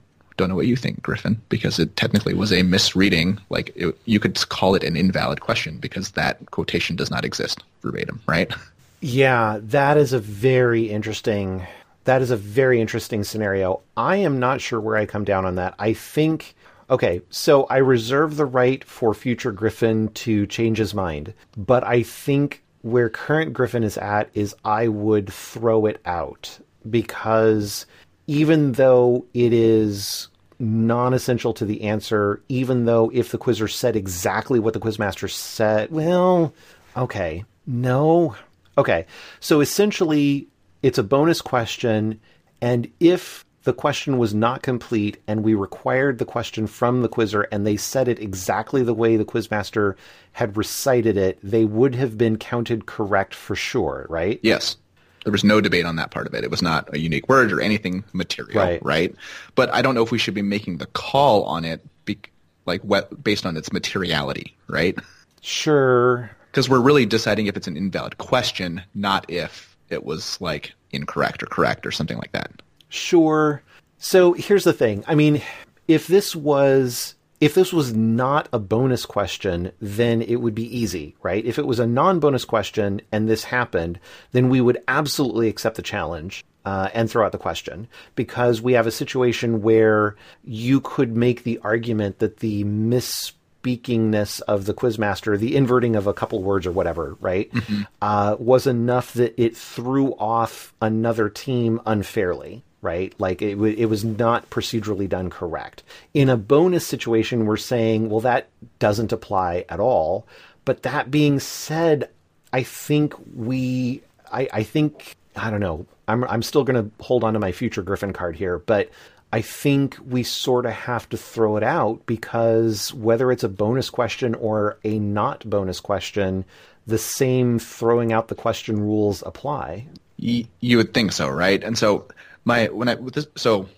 don't know what you think, Gryphon, because it technically was a misreading. Like it, you could call it an invalid question because that quotation does not exist verbatim, right? Yeah, that is a very interesting. That is a very interesting scenario. I am not sure where I come down on that. I think. Okay, so I reserve the right for future Gryphon to change his mind, but I think where current Griffin is at is I would throw it out because even though it is non-essential to the answer, even though if the quizzer said exactly what the quizmaster said, well, okay, no, okay. So essentially, it's a bonus question, and if the question was not complete and we required the question from the quizzer and they said it exactly the way the quizmaster had recited it, they would have been counted correct for sure, right? Yes. There was no debate on that part of it. It was not a unique word or anything material, right? right? But I don't know if we should be making the call on it, be, like what, based on its materiality, right? Sure. Because we're really deciding if it's an invalid question, not if it was like incorrect or correct or something like that. Sure. So here's the thing. I mean, if this was if this was not a bonus question, then it would be easy, right? If it was a non bonus question and this happened, then we would absolutely accept the challenge. Uh, and throw out the question because we have a situation where you could make the argument that the misspeakingness of the quizmaster, the inverting of a couple words or whatever, right, mm-hmm. uh, was enough that it threw off another team unfairly right? Like it, w- it was not procedurally done correct. In a bonus situation, we're saying, well, that doesn't apply at all. But that being said, I think we I, I think I don't know. I'm I'm still going to hold on to my future Gryphon card here, but I think we sort of have to throw it out because whether it's a bonus question or a not bonus question, the same throwing out the question rules apply. You, you would think so, right? And so my when I this, so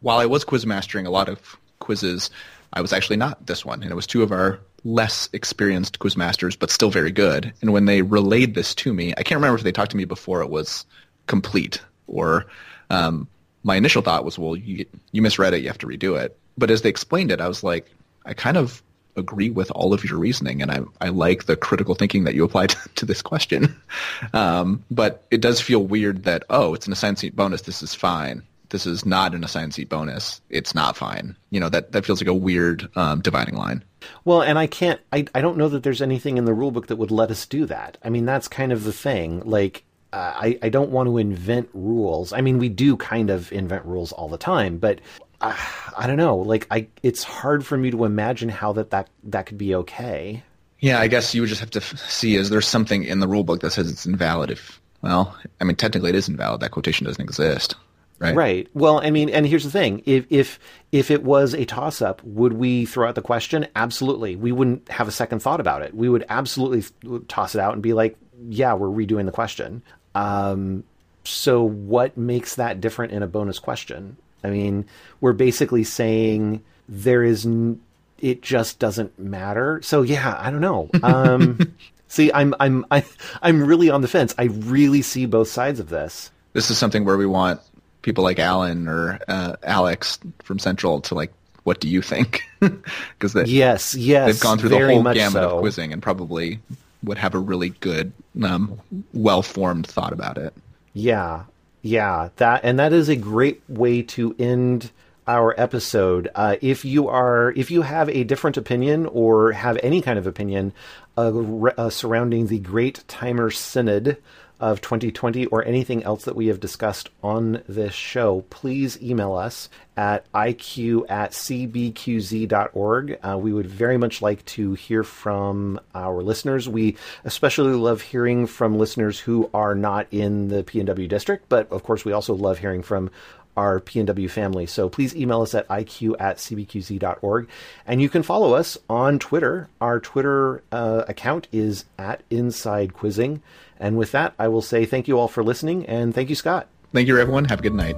while I was quiz mastering a lot of quizzes, I was actually not this one, and it was two of our less experienced quiz masters, but still very good. And when they relayed this to me, I can't remember if they talked to me before it was complete or um, my initial thought was, well, you you misread it, you have to redo it. But as they explained it, I was like, I kind of agree with all of your reasoning, and I I like the critical thinking that you applied to, this question. Um, but it does feel weird that oh, it's an assigned seat bonus. This is fine. This is not an assigned seat bonus. It's not fine. You know that that feels like a weird um, dividing line. Well, and I can't. I I don't know that there's anything in the rulebook that would let us do that. I mean, that's kind of the thing. Like uh, I, I don't want to invent rules. I mean, we do kind of invent rules all the time, but uh, I don't know. Like, I it's hard for me to imagine how that that that could be okay. Yeah, I guess you would just have to see is there something in the rule book that says it's invalid. If well, I mean, technically it is invalid. That quotation doesn't exist. Right. Right. Well, I mean, and here's the thing: if if if it was a toss up, would we throw out the question? Absolutely. We wouldn't have a second thought about it. We would absolutely toss it out and be like, "Yeah, we're redoing the question." Um, so what makes that different in a bonus question? I mean, we're basically saying there is, n- it just doesn't matter. So yeah, I don't know. Um, see, I'm, I'm, I, I'm really on the fence. I really see both sides of this. This is something where we want people like Alan or uh, Alex from Central to like, what do you think? Because they, yes, yes, they've gone through the whole gamut so. of quizzing and probably would have a really good, um, well-formed thought about it. Yeah, yeah, that and that is a great way to end our episode. Uh, if you are, if you have a different opinion or have any kind of opinion uh, uh, surrounding the Great Timer Synod of 2020 or anything else that we have discussed on this show, please email us at iq at cbqz.org. Uh, we would very much like to hear from our listeners. We especially love hearing from listeners who are not in the PNW district, but of course, we also love hearing from our PNW family. So please email us at iq at cbqz.org. And you can follow us on Twitter. Our Twitter uh, account is at Inside Quizzing. And with that, I will say thank you all for listening and thank you, Scott. Thank you, everyone. Have a good night.